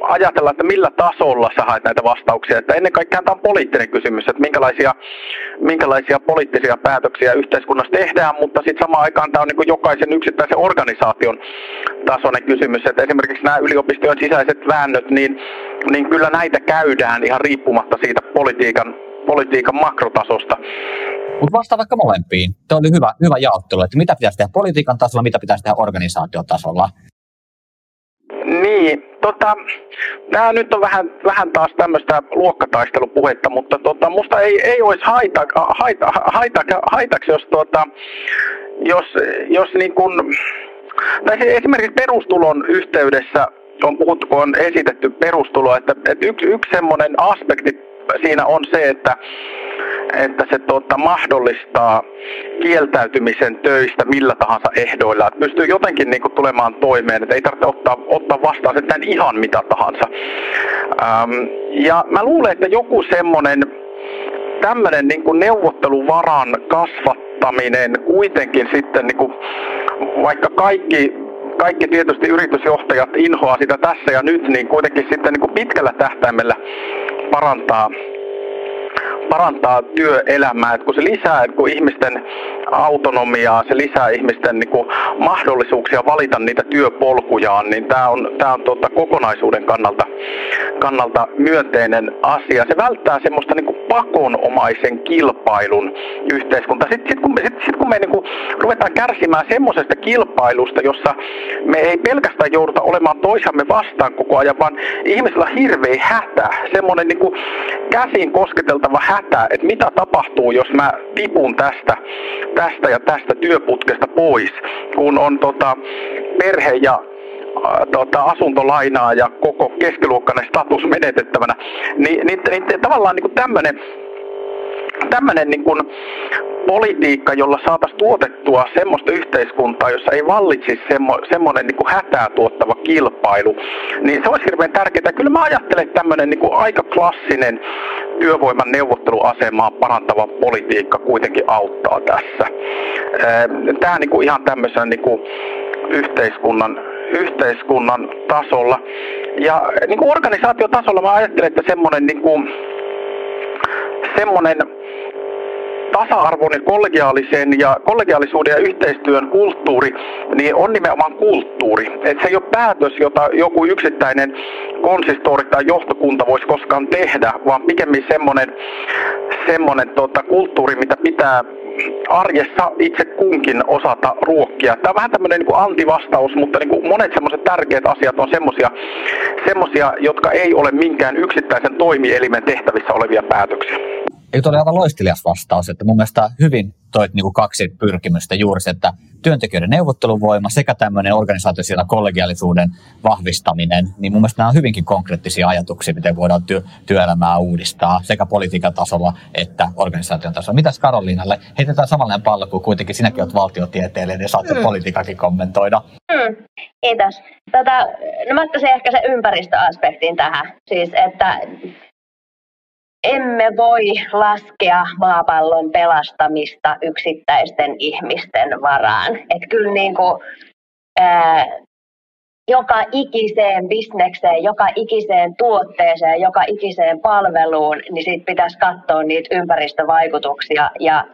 ajatella, että millä tasolla sä haet näitä vastauksia. Että ennen kaikkea tämä on poliittinen kysymys, että minkälaisia, minkälaisia poliittisia päätöksiä yhteiskunnassa tehdään, mutta sitten samaan aikaan tämä on niin jokaisen yksittäisen organisaation tasoinen kysymys. Että esimerkiksi nämä yliopistojen sisäiset väännöt, niin, niin kyllä näitä käydään ihan riippumatta siitä politiikan, politiikan makrotasosta. Mutta vastaa vaikka molempiin. Tuo oli hyvä, hyvä jaottelu, että mitä pitäisi tehdä politiikan tasolla, mitä pitäisi tehdä organisaatiotasolla. Niin, tota, tämä nyt on vähän, vähän taas tämmöistä luokkataistelupuhetta, mutta tota, musta ei, ei olisi haita, haita, haita, haitaksi, jos, tota, jos, jos niin kun, tai esimerkiksi perustulon yhteydessä on puhuttu, kun on esitetty perustulo, että, että yksi, yksi semmoinen aspekti siinä on se, että että se tuota, mahdollistaa kieltäytymisen töistä millä tahansa ehdoilla. Että pystyy jotenkin niin kuin, tulemaan toimeen, että ei tarvitse ottaa, ottaa vastaan sitten ihan mitä tahansa. Ähm, ja mä luulen, että joku semmoinen tämmöinen niin kuin neuvotteluvaran kasvattaminen kuitenkin sitten, niin kuin, vaikka kaikki kaikki tietysti yritysjohtajat inhoaa sitä tässä ja nyt, niin kuitenkin sitten niin kuin pitkällä tähtäimellä parantaa parantaa työelämää, että kun se lisää että kun ihmisten autonomiaa, se lisää ihmisten niin kuin, mahdollisuuksia valita niitä työpolkujaan, niin tämä on, tää on tuota, kokonaisuuden kannalta, kannalta myönteinen asia. Se välttää semmoista niin kuin, pakonomaisen kilpailun yhteiskunta. Sitten sit, kun me, sit, sit, kun me niin kuin, ruvetaan kärsimään semmoisesta kilpailusta, jossa me ei pelkästään jouduta olemaan toisamme vastaan koko ajan, vaan ihmisillä on hirveä hätä, semmoinen niin käsin kosketeltava hätä, että mitä tapahtuu, jos mä tipun tästä, tästä ja tästä työputkesta pois, kun on tota, perhe ja tota, asuntolainaa ja koko keskiluokkainen status menetettävänä, niin, niin, niin tavallaan niin tämmöinen tämmöinen niin kuin politiikka, jolla saataisiin tuotettua semmoista yhteiskuntaa, jossa ei vallitsisi semmo, semmoinen niin kuin hätää tuottava kilpailu, niin se olisi hirveän tärkeää. Kyllä mä ajattelen, että tämmöinen niin kuin aika klassinen työvoiman neuvotteluasemaa parantava politiikka kuitenkin auttaa tässä. Tämä niin kuin ihan tämmöisen niin kuin yhteiskunnan yhteiskunnan tasolla. Ja niin kuin organisaatiotasolla mä ajattelen, että semmoinen niin kuin, semmoinen tasa-arvoinen kollegiaalisen ja kollegiaalisuuden ja yhteistyön kulttuuri, niin on nimenomaan kulttuuri. Et se ei ole päätös, jota joku yksittäinen konsistori tai johtokunta voisi koskaan tehdä, vaan pikemmin semmoinen, semmoinen tota, kulttuuri, mitä pitää arjessa itse kunkin osata ruokkia. Tämä on vähän tämmöinen niin antivastaus, mutta niin kuin monet semmoiset tärkeät asiat on semmoisia, semmoisia, jotka ei ole minkään yksittäisen toimielimen tehtävissä olevia päätöksiä. Tuo oli aivan loistelias vastaus, että mun mielestä hyvin toit niin kuin kaksi pyrkimystä juuri se, että työntekijöiden neuvotteluvoima sekä tämmöinen organisaatiosiellä kollegiaalisuuden vahvistaminen, niin mun mielestä nämä on hyvinkin konkreettisia ajatuksia, miten voidaan työ, työelämää uudistaa sekä politiikan tasolla että organisaation tasolla. Mitäs Karoliinalle? Heitetään samanlainen pallo, kun kuitenkin sinäkin olet valtiotieteilijä, niin saatte mm. politiikakin kommentoida. Mm. Kiitos. Tota, no mä ottaisin ehkä se ympäristöaspektin tähän. Siis, että emme voi laskea maapallon pelastamista yksittäisten ihmisten varaan. Et kyllä niin kuin, ää, joka ikiseen bisnekseen, joka ikiseen tuotteeseen, joka ikiseen palveluun, niin sit pitäisi katsoa niitä ympäristövaikutuksia ja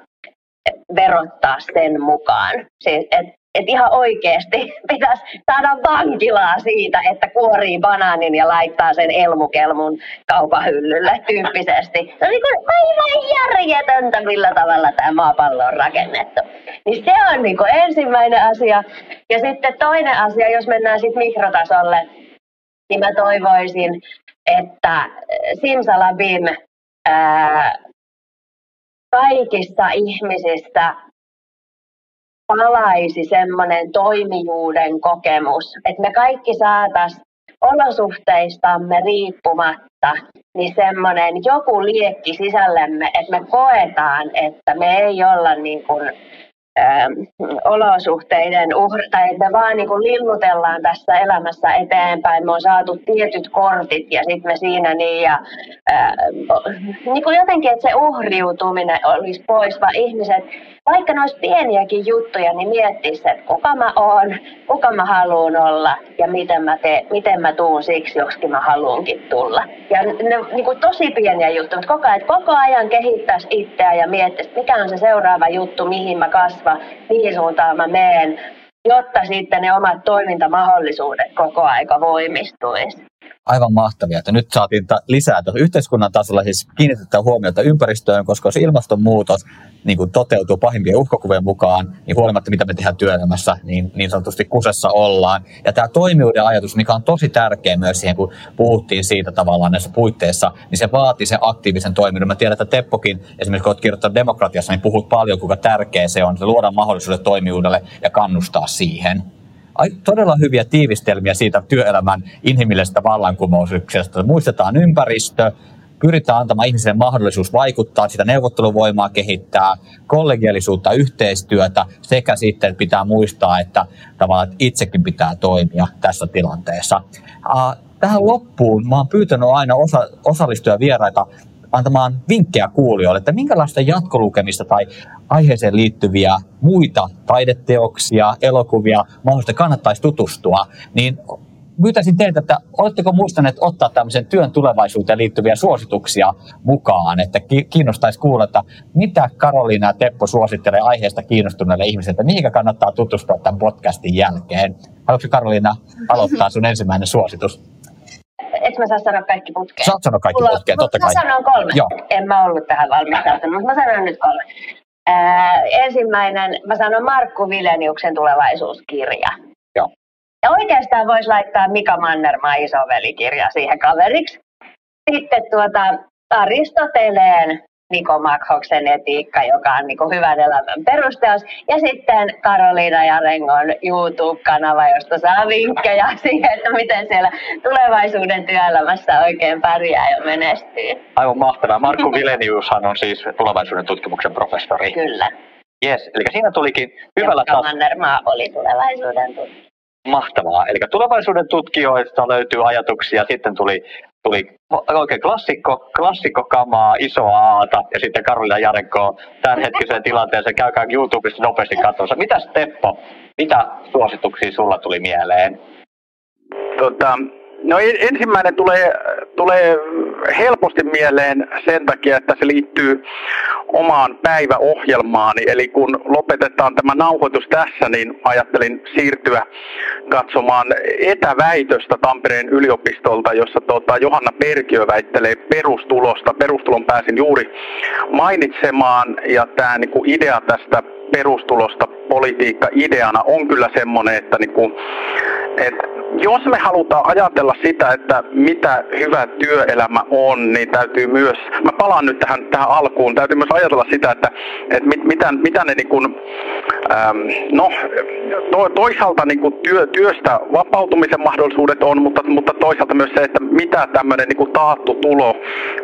verottaa sen mukaan. Siis, et että ihan oikeasti pitäisi saada vankilaa siitä, että kuorii banaanin ja laittaa sen elmukelmun kaupahyllylle tyyppisesti. Se on niin kuin aivan järjetöntä, millä tavalla tämä maapallo on rakennettu. Niin se on niin kuin ensimmäinen asia. Ja sitten toinen asia, jos mennään sitten mikrotasolle, niin mä toivoisin, että Simsalabim ää, kaikissa ihmisissä palaisi semmoinen toimijuuden kokemus, että me kaikki saataisiin olosuhteistamme riippumatta niin semmoinen joku liekki sisällemme, että me koetaan, että me ei olla niin kuin olosuhteiden uhri, tai että me vaan niin kuin lillutellaan tässä elämässä eteenpäin. Me on saatu tietyt kortit ja sitten me siinä niin ja ää, niin kuin jotenkin, että se uhriutuminen olisi pois, vaan ihmiset, vaikka ne olisi pieniäkin juttuja, niin miettis, että kuka mä oon, kuka mä haluan olla ja miten mä, te, miten mä tuun siksi, joskin mä haluankin tulla. Ja ne niin kuin tosi pieniä juttuja, mutta koko ajan, koko ajan kehittäisi itseä ja miettisi, mikä on se seuraava juttu, mihin mä kasvan, mihin suuntaan mä meen, jotta sitten ne omat toimintamahdollisuudet koko aika voimistuisi aivan mahtavia, että nyt saatiin ta- lisää yhteiskunnan tasolla siis kiinnitetään huomiota ympäristöön, koska jos ilmastonmuutos niin kuin toteutuu pahimpien uhkakuvien mukaan, niin huolimatta mitä me tehdään työelämässä, niin, niin sanotusti kusessa ollaan. Ja tämä toimijuuden ajatus, mikä on tosi tärkeä myös siihen, kun puhuttiin siitä tavallaan näissä puitteissa, niin se vaatii sen aktiivisen toimijuuden. Mä tiedän, että Teppokin, esimerkiksi kun olet kirjoittanut demokratiassa, niin puhut paljon, kuinka tärkeä se on, se luoda mahdollisuudet toimijuudelle ja kannustaa siihen todella hyviä tiivistelmiä siitä työelämän inhimillisestä vallankumouksesta. Muistetaan ympäristö, pyritään antamaan ihmisille mahdollisuus vaikuttaa, sitä neuvotteluvoimaa kehittää, kollegiaalisuutta, yhteistyötä sekä sitten pitää muistaa, että tavallaan että itsekin pitää toimia tässä tilanteessa. Tähän loppuun mä oon pyytänyt aina osa, osallistuja vieraita antamaan vinkkejä kuulijoille, että minkälaista jatkolukemista tai aiheeseen liittyviä muita taideteoksia, elokuvia mahdollisesti kannattaisi tutustua, niin pyytäisin teiltä, että oletteko muistaneet ottaa tämmöisen työn tulevaisuuteen liittyviä suosituksia mukaan, että kiinnostaisi kuulla, että mitä Karoliina ja Teppo suosittelee aiheesta kiinnostuneille ihmisille, että mihinkä kannattaa tutustua tämän podcastin jälkeen. Haluatko Karoliina aloittaa sun ensimmäinen suositus? Eikö mä saa sanoa kaikki putkeen? Saat sanoa kaikki Mulla, putkeen, totta kai. Mä sanon kolme. Joo. En mä ollut tähän valmistautunut, mutta mä sanon nyt kolme. Ää, ensimmäinen, mä sanon Markku Vileniuksen tulevaisuuskirja. Joo. Ja oikeastaan voisi laittaa Mika Mannermaa isovelikirja siihen kaveriksi. Sitten tuota, Aristoteleen Niko Makhoksen etiikka, joka on niin hyvän elämän perusteos. Ja sitten Karoliina ja Rengon YouTube-kanava, josta saa vinkkejä siihen, että miten siellä tulevaisuuden työelämässä oikein pärjää ja menestyy. Aivan mahtavaa. Markku Vileniushan on siis tulevaisuuden tutkimuksen professori. Kyllä. Yes, eli siinä tulikin hyvällä tasolla. Mannermaa oli tulevaisuuden tutkija. Mahtavaa. Eli tulevaisuuden tutkijoista löytyy ajatuksia. Sitten tuli, tuli oikein klassikko, kamaa, isoa aata ja sitten Karolina Jarenko hetkiseen tilanteeseen. Käykää YouTubesta nopeasti katsomassa. Mitäs Teppo, mitä suosituksia sulla tuli mieleen? Tota, No ensimmäinen tulee, tulee helposti mieleen sen takia, että se liittyy omaan päiväohjelmaani. Eli kun lopetetaan tämä nauhoitus tässä, niin ajattelin siirtyä katsomaan etäväitöstä Tampereen yliopistolta, jossa tota Johanna Perkiö väittelee perustulosta. Perustulon pääsin juuri mainitsemaan ja tämä niin idea tästä perustulosta politiikka ideana on kyllä semmoinen, että, niin kuin, että jos me halutaan ajatella sitä, että mitä hyvä työelämä on, niin täytyy myös, mä palaan nyt tähän, tähän alkuun, täytyy myös ajatella sitä, että, että mit, mitä, mitä ne niin kuin, ähm, no, to, toisaalta niin kuin työ, työstä vapautumisen mahdollisuudet on, mutta, mutta toisaalta myös se, että mitä tämmöinen niin kuin taattu tulo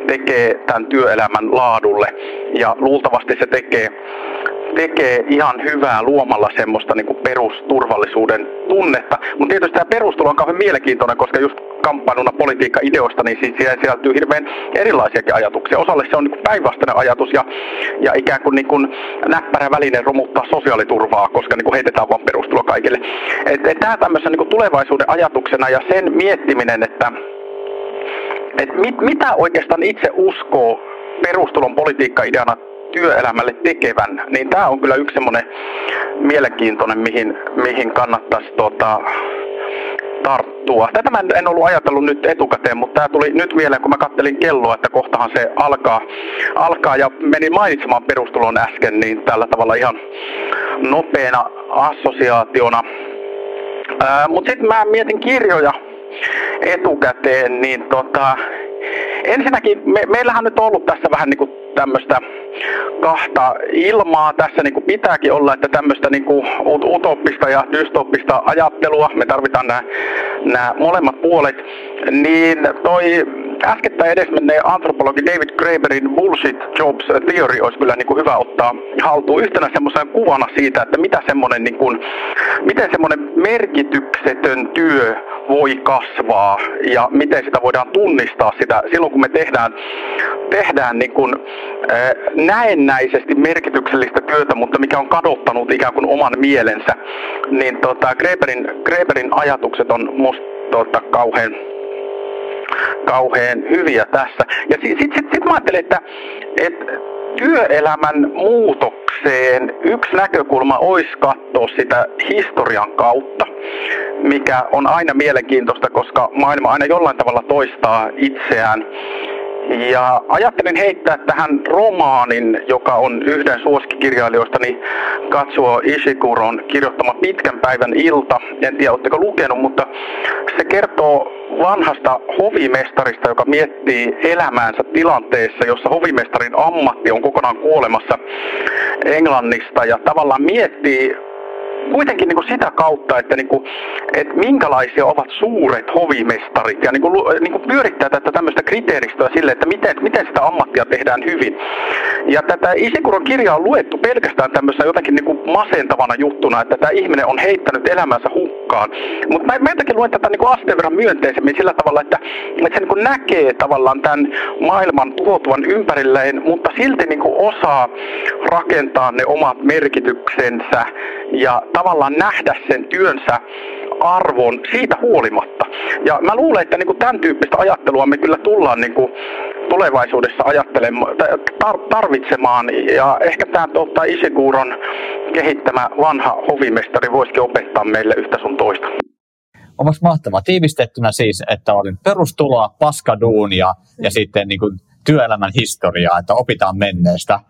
tekee tämän työelämän laadulle. Ja luultavasti se tekee tekee ihan hyvää luomalla semmoista niin kuin perusturvallisuuden tunnetta. Mutta tietysti tämä perustulo on kauhean mielenkiintoinen, koska just kamppailuna politiikka-ideosta, niin siihen sisältyy hirveän erilaisiakin ajatuksia. Osalle se on niin päinvastainen ajatus ja, ja ikään kuin, niin kuin näppärä väline romuttaa sosiaaliturvaa, koska niin kuin heitetään vain perustulo kaikille. Et, et tämä tämmöisen niin tulevaisuuden ajatuksena ja sen miettiminen, että et mit, mitä oikeastaan itse uskoo perustulon politiikka-ideana työelämälle tekevän, niin tämä on kyllä yksi semmoinen mielenkiintoinen, mihin, mihin kannattaisi tota, tarttua. Tätä mä en ollut ajatellut nyt etukäteen, mutta tämä tuli nyt mieleen, kun mä kattelin kelloa, että kohtahan se alkaa, alkaa ja menin mainitsemaan perustulon äsken, niin tällä tavalla ihan nopeana assosiaationa. Mutta sitten mä mietin kirjoja etukäteen, niin tota, ensinnäkin me, meillähän on nyt ollut tässä vähän niin kuin tämmöistä kahta ilmaa. Tässä niin kuin pitääkin olla, että tämmöistä niin kuin utoppista ja dystoppista ajattelua, me tarvitaan nämä, nämä molemmat puolet, niin toi äskettäin edesmenneen antropologi David Graeberin bullshit jobs theory olisi kyllä niin kuin hyvä ottaa haltuun yhtenä semmoisena kuvana siitä, että mitä semmoinen, niin kuin, miten semmoinen merkityksetön työ voi kasvaa ja miten sitä voidaan tunnistaa sitä silloin, kun me tehdään, tehdään niin kuin, äh, näennäisesti merkityksellistä työtä, mutta mikä on kadottanut ikään kuin oman mielensä, niin tota, Greberin, Greberin ajatukset on musta tota, kauhean kauhean hyviä tässä. Ja sitten sit, sit, sit mä ajattelin, että, että työelämän muutokseen yksi näkökulma olisi katsoa sitä historian kautta, mikä on aina mielenkiintoista, koska maailma aina jollain tavalla toistaa itseään. Ja ajattelin heittää tähän romaanin, joka on yhden suosikkikirjailijoista, niin katsoa Ishikuron kirjoittama Pitkän päivän ilta. En tiedä, oletteko lukenut, mutta se kertoo vanhasta hovimestarista, joka miettii elämäänsä tilanteessa, jossa hovimestarin ammatti on kokonaan kuolemassa Englannista ja tavallaan miettii kuitenkin niin kuin sitä kautta, että, niin kuin, että minkälaisia ovat suuret hovimestarit ja niin kuin, niin kuin pyörittää tätä tämmöistä kriteeristöä sille, että miten, miten sitä ammattia tehdään hyvin. Ja tätä Isikuron kirjaa on luettu pelkästään tämmöisenä jotenkin niin kuin masentavana juttuna, että tämä ihminen on heittänyt elämänsä hukkaan. Mutta mä, mä jotenkin luen tätä niin asteen verran myönteisemmin sillä tavalla, että, että se niin näkee tavallaan tämän maailman tuhoutuvan ympärilleen, mutta silti niin kuin osaa rakentaa ne omat merkityksensä ja tavallaan nähdä sen työnsä arvon siitä huolimatta. Ja mä luulen, että niin kuin tämän tyyppistä ajattelua me kyllä tullaan niin kuin tulevaisuudessa ajattelemaan, tarvitsemaan. Ja ehkä tämä tuota, Isiguron kehittämä vanha hovimestari voisikin opettaa meille yhtä sun toista. Onko mahtavaa tiivistettynä siis, että olin perustuloa, paskaduunia ja sitten niin kuin työelämän historiaa, että opitaan menneestä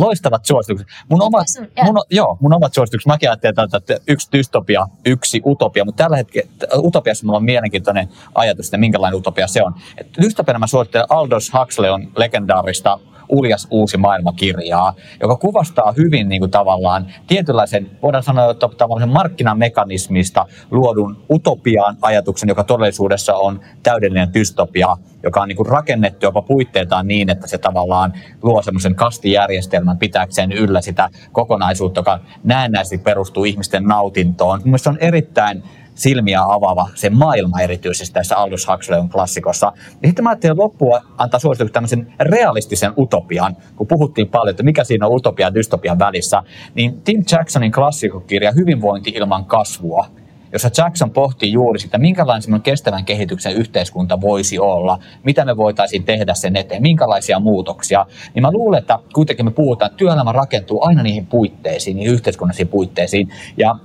loistavat suositukset. Mun omat, mun, joo, mun omat suositukset, mäkin ajattelin, että yksi dystopia, yksi utopia, mutta tällä hetkellä utopiassa mulla on mielenkiintoinen ajatus, että minkälainen utopia se on. Et dystopiana mä suosittelen Aldous Huxley on legendaarista uljas uusi maailmakirjaa, joka kuvastaa hyvin niin kuin tavallaan tietynlaisen, voidaan sanoa, että tavallaan markkinamekanismista luodun utopian ajatuksen, joka todellisuudessa on täydellinen dystopia, joka on niin kuin rakennettu jopa puitteiltaan niin, että se tavallaan luo semmoisen kastijärjestelmän pitääkseen yllä sitä kokonaisuutta, joka näennäisesti perustuu ihmisten nautintoon. Mielestäni se on erittäin silmiä avaava se maailma erityisesti tässä Aldous Huxleyn klassikossa. Ja sitten mä ajattelin loppua antaa suosituksen tämmöisen realistisen utopian, kun puhuttiin paljon, että mikä siinä on utopia ja dystopian välissä, niin Tim Jacksonin klassikokirja Hyvinvointi ilman kasvua, jossa Jackson pohtii juuri sitä, minkälainen kestävän kehityksen yhteiskunta voisi olla, mitä me voitaisiin tehdä sen eteen, minkälaisia muutoksia, niin mä luulen, että kuitenkin me puhutaan, että työelämä rakentuu aina niihin puitteisiin, niihin yhteiskunnallisiin puitteisiin, ja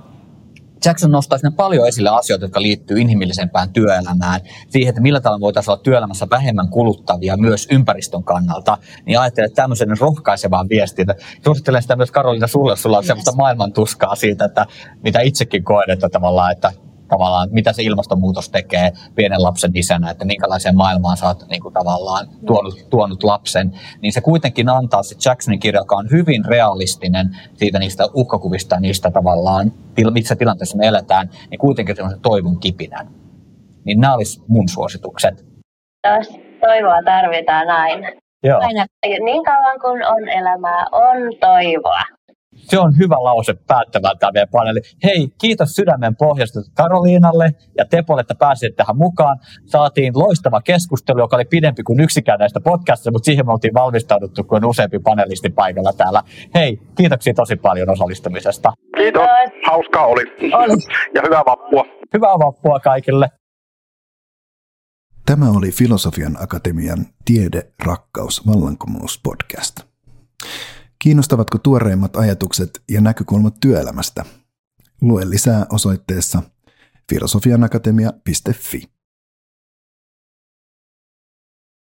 Jackson nostaa sinne paljon esille asioita, jotka liittyy inhimillisempään työelämään, siihen, että millä tavalla voitaisiin olla työelämässä vähemmän kuluttavia myös ympäristön kannalta, niin ajattelen, että tämmöisen rohkaisevaa viestiä. Suosittelen sitä myös Karolina sulle, sulla on yes. sellaista maailman tuskaa siitä, että mitä itsekin koen, että tavallaan, että tavallaan, mitä se ilmastonmuutos tekee pienen lapsen isänä, että minkälaiseen maailmaan sä oot niin kuin, tavallaan tuonut, tuonut lapsen, niin se kuitenkin antaa se Jacksonin kirja, joka on hyvin realistinen siitä niistä uhkakuvista, niistä tavallaan, missä tilanteessa me eletään, niin kuitenkin semmoisen toivon kipinän. Niin nämä olisi mun suositukset. Jos toivoa tarvitaan aina. Joo. Aina, niin kauan kuin on elämää, on toivoa. Se on hyvä lause päättämään tämä meidän paneeli. Hei, kiitos sydämen pohjasta Karoliinalle ja Tepolle, että pääsit tähän mukaan. Saatiin loistava keskustelu, joka oli pidempi kuin yksikään näistä podcastista, mutta siihen me oltiin valmistauduttu, kun on useampi panelisti paikalla täällä. Hei, kiitoksia tosi paljon osallistumisesta. Kiitos, hauskaa oli. oli. Ja hyvää vappua. Hyvää vappua kaikille. Tämä oli Filosofian Akatemian Tiede, rakkaus, vallankumous podcast. Kiinnostavatko tuoreimmat ajatukset ja näkökulmat työelämästä? Lue lisää osoitteessa filosofianakatemia.fi.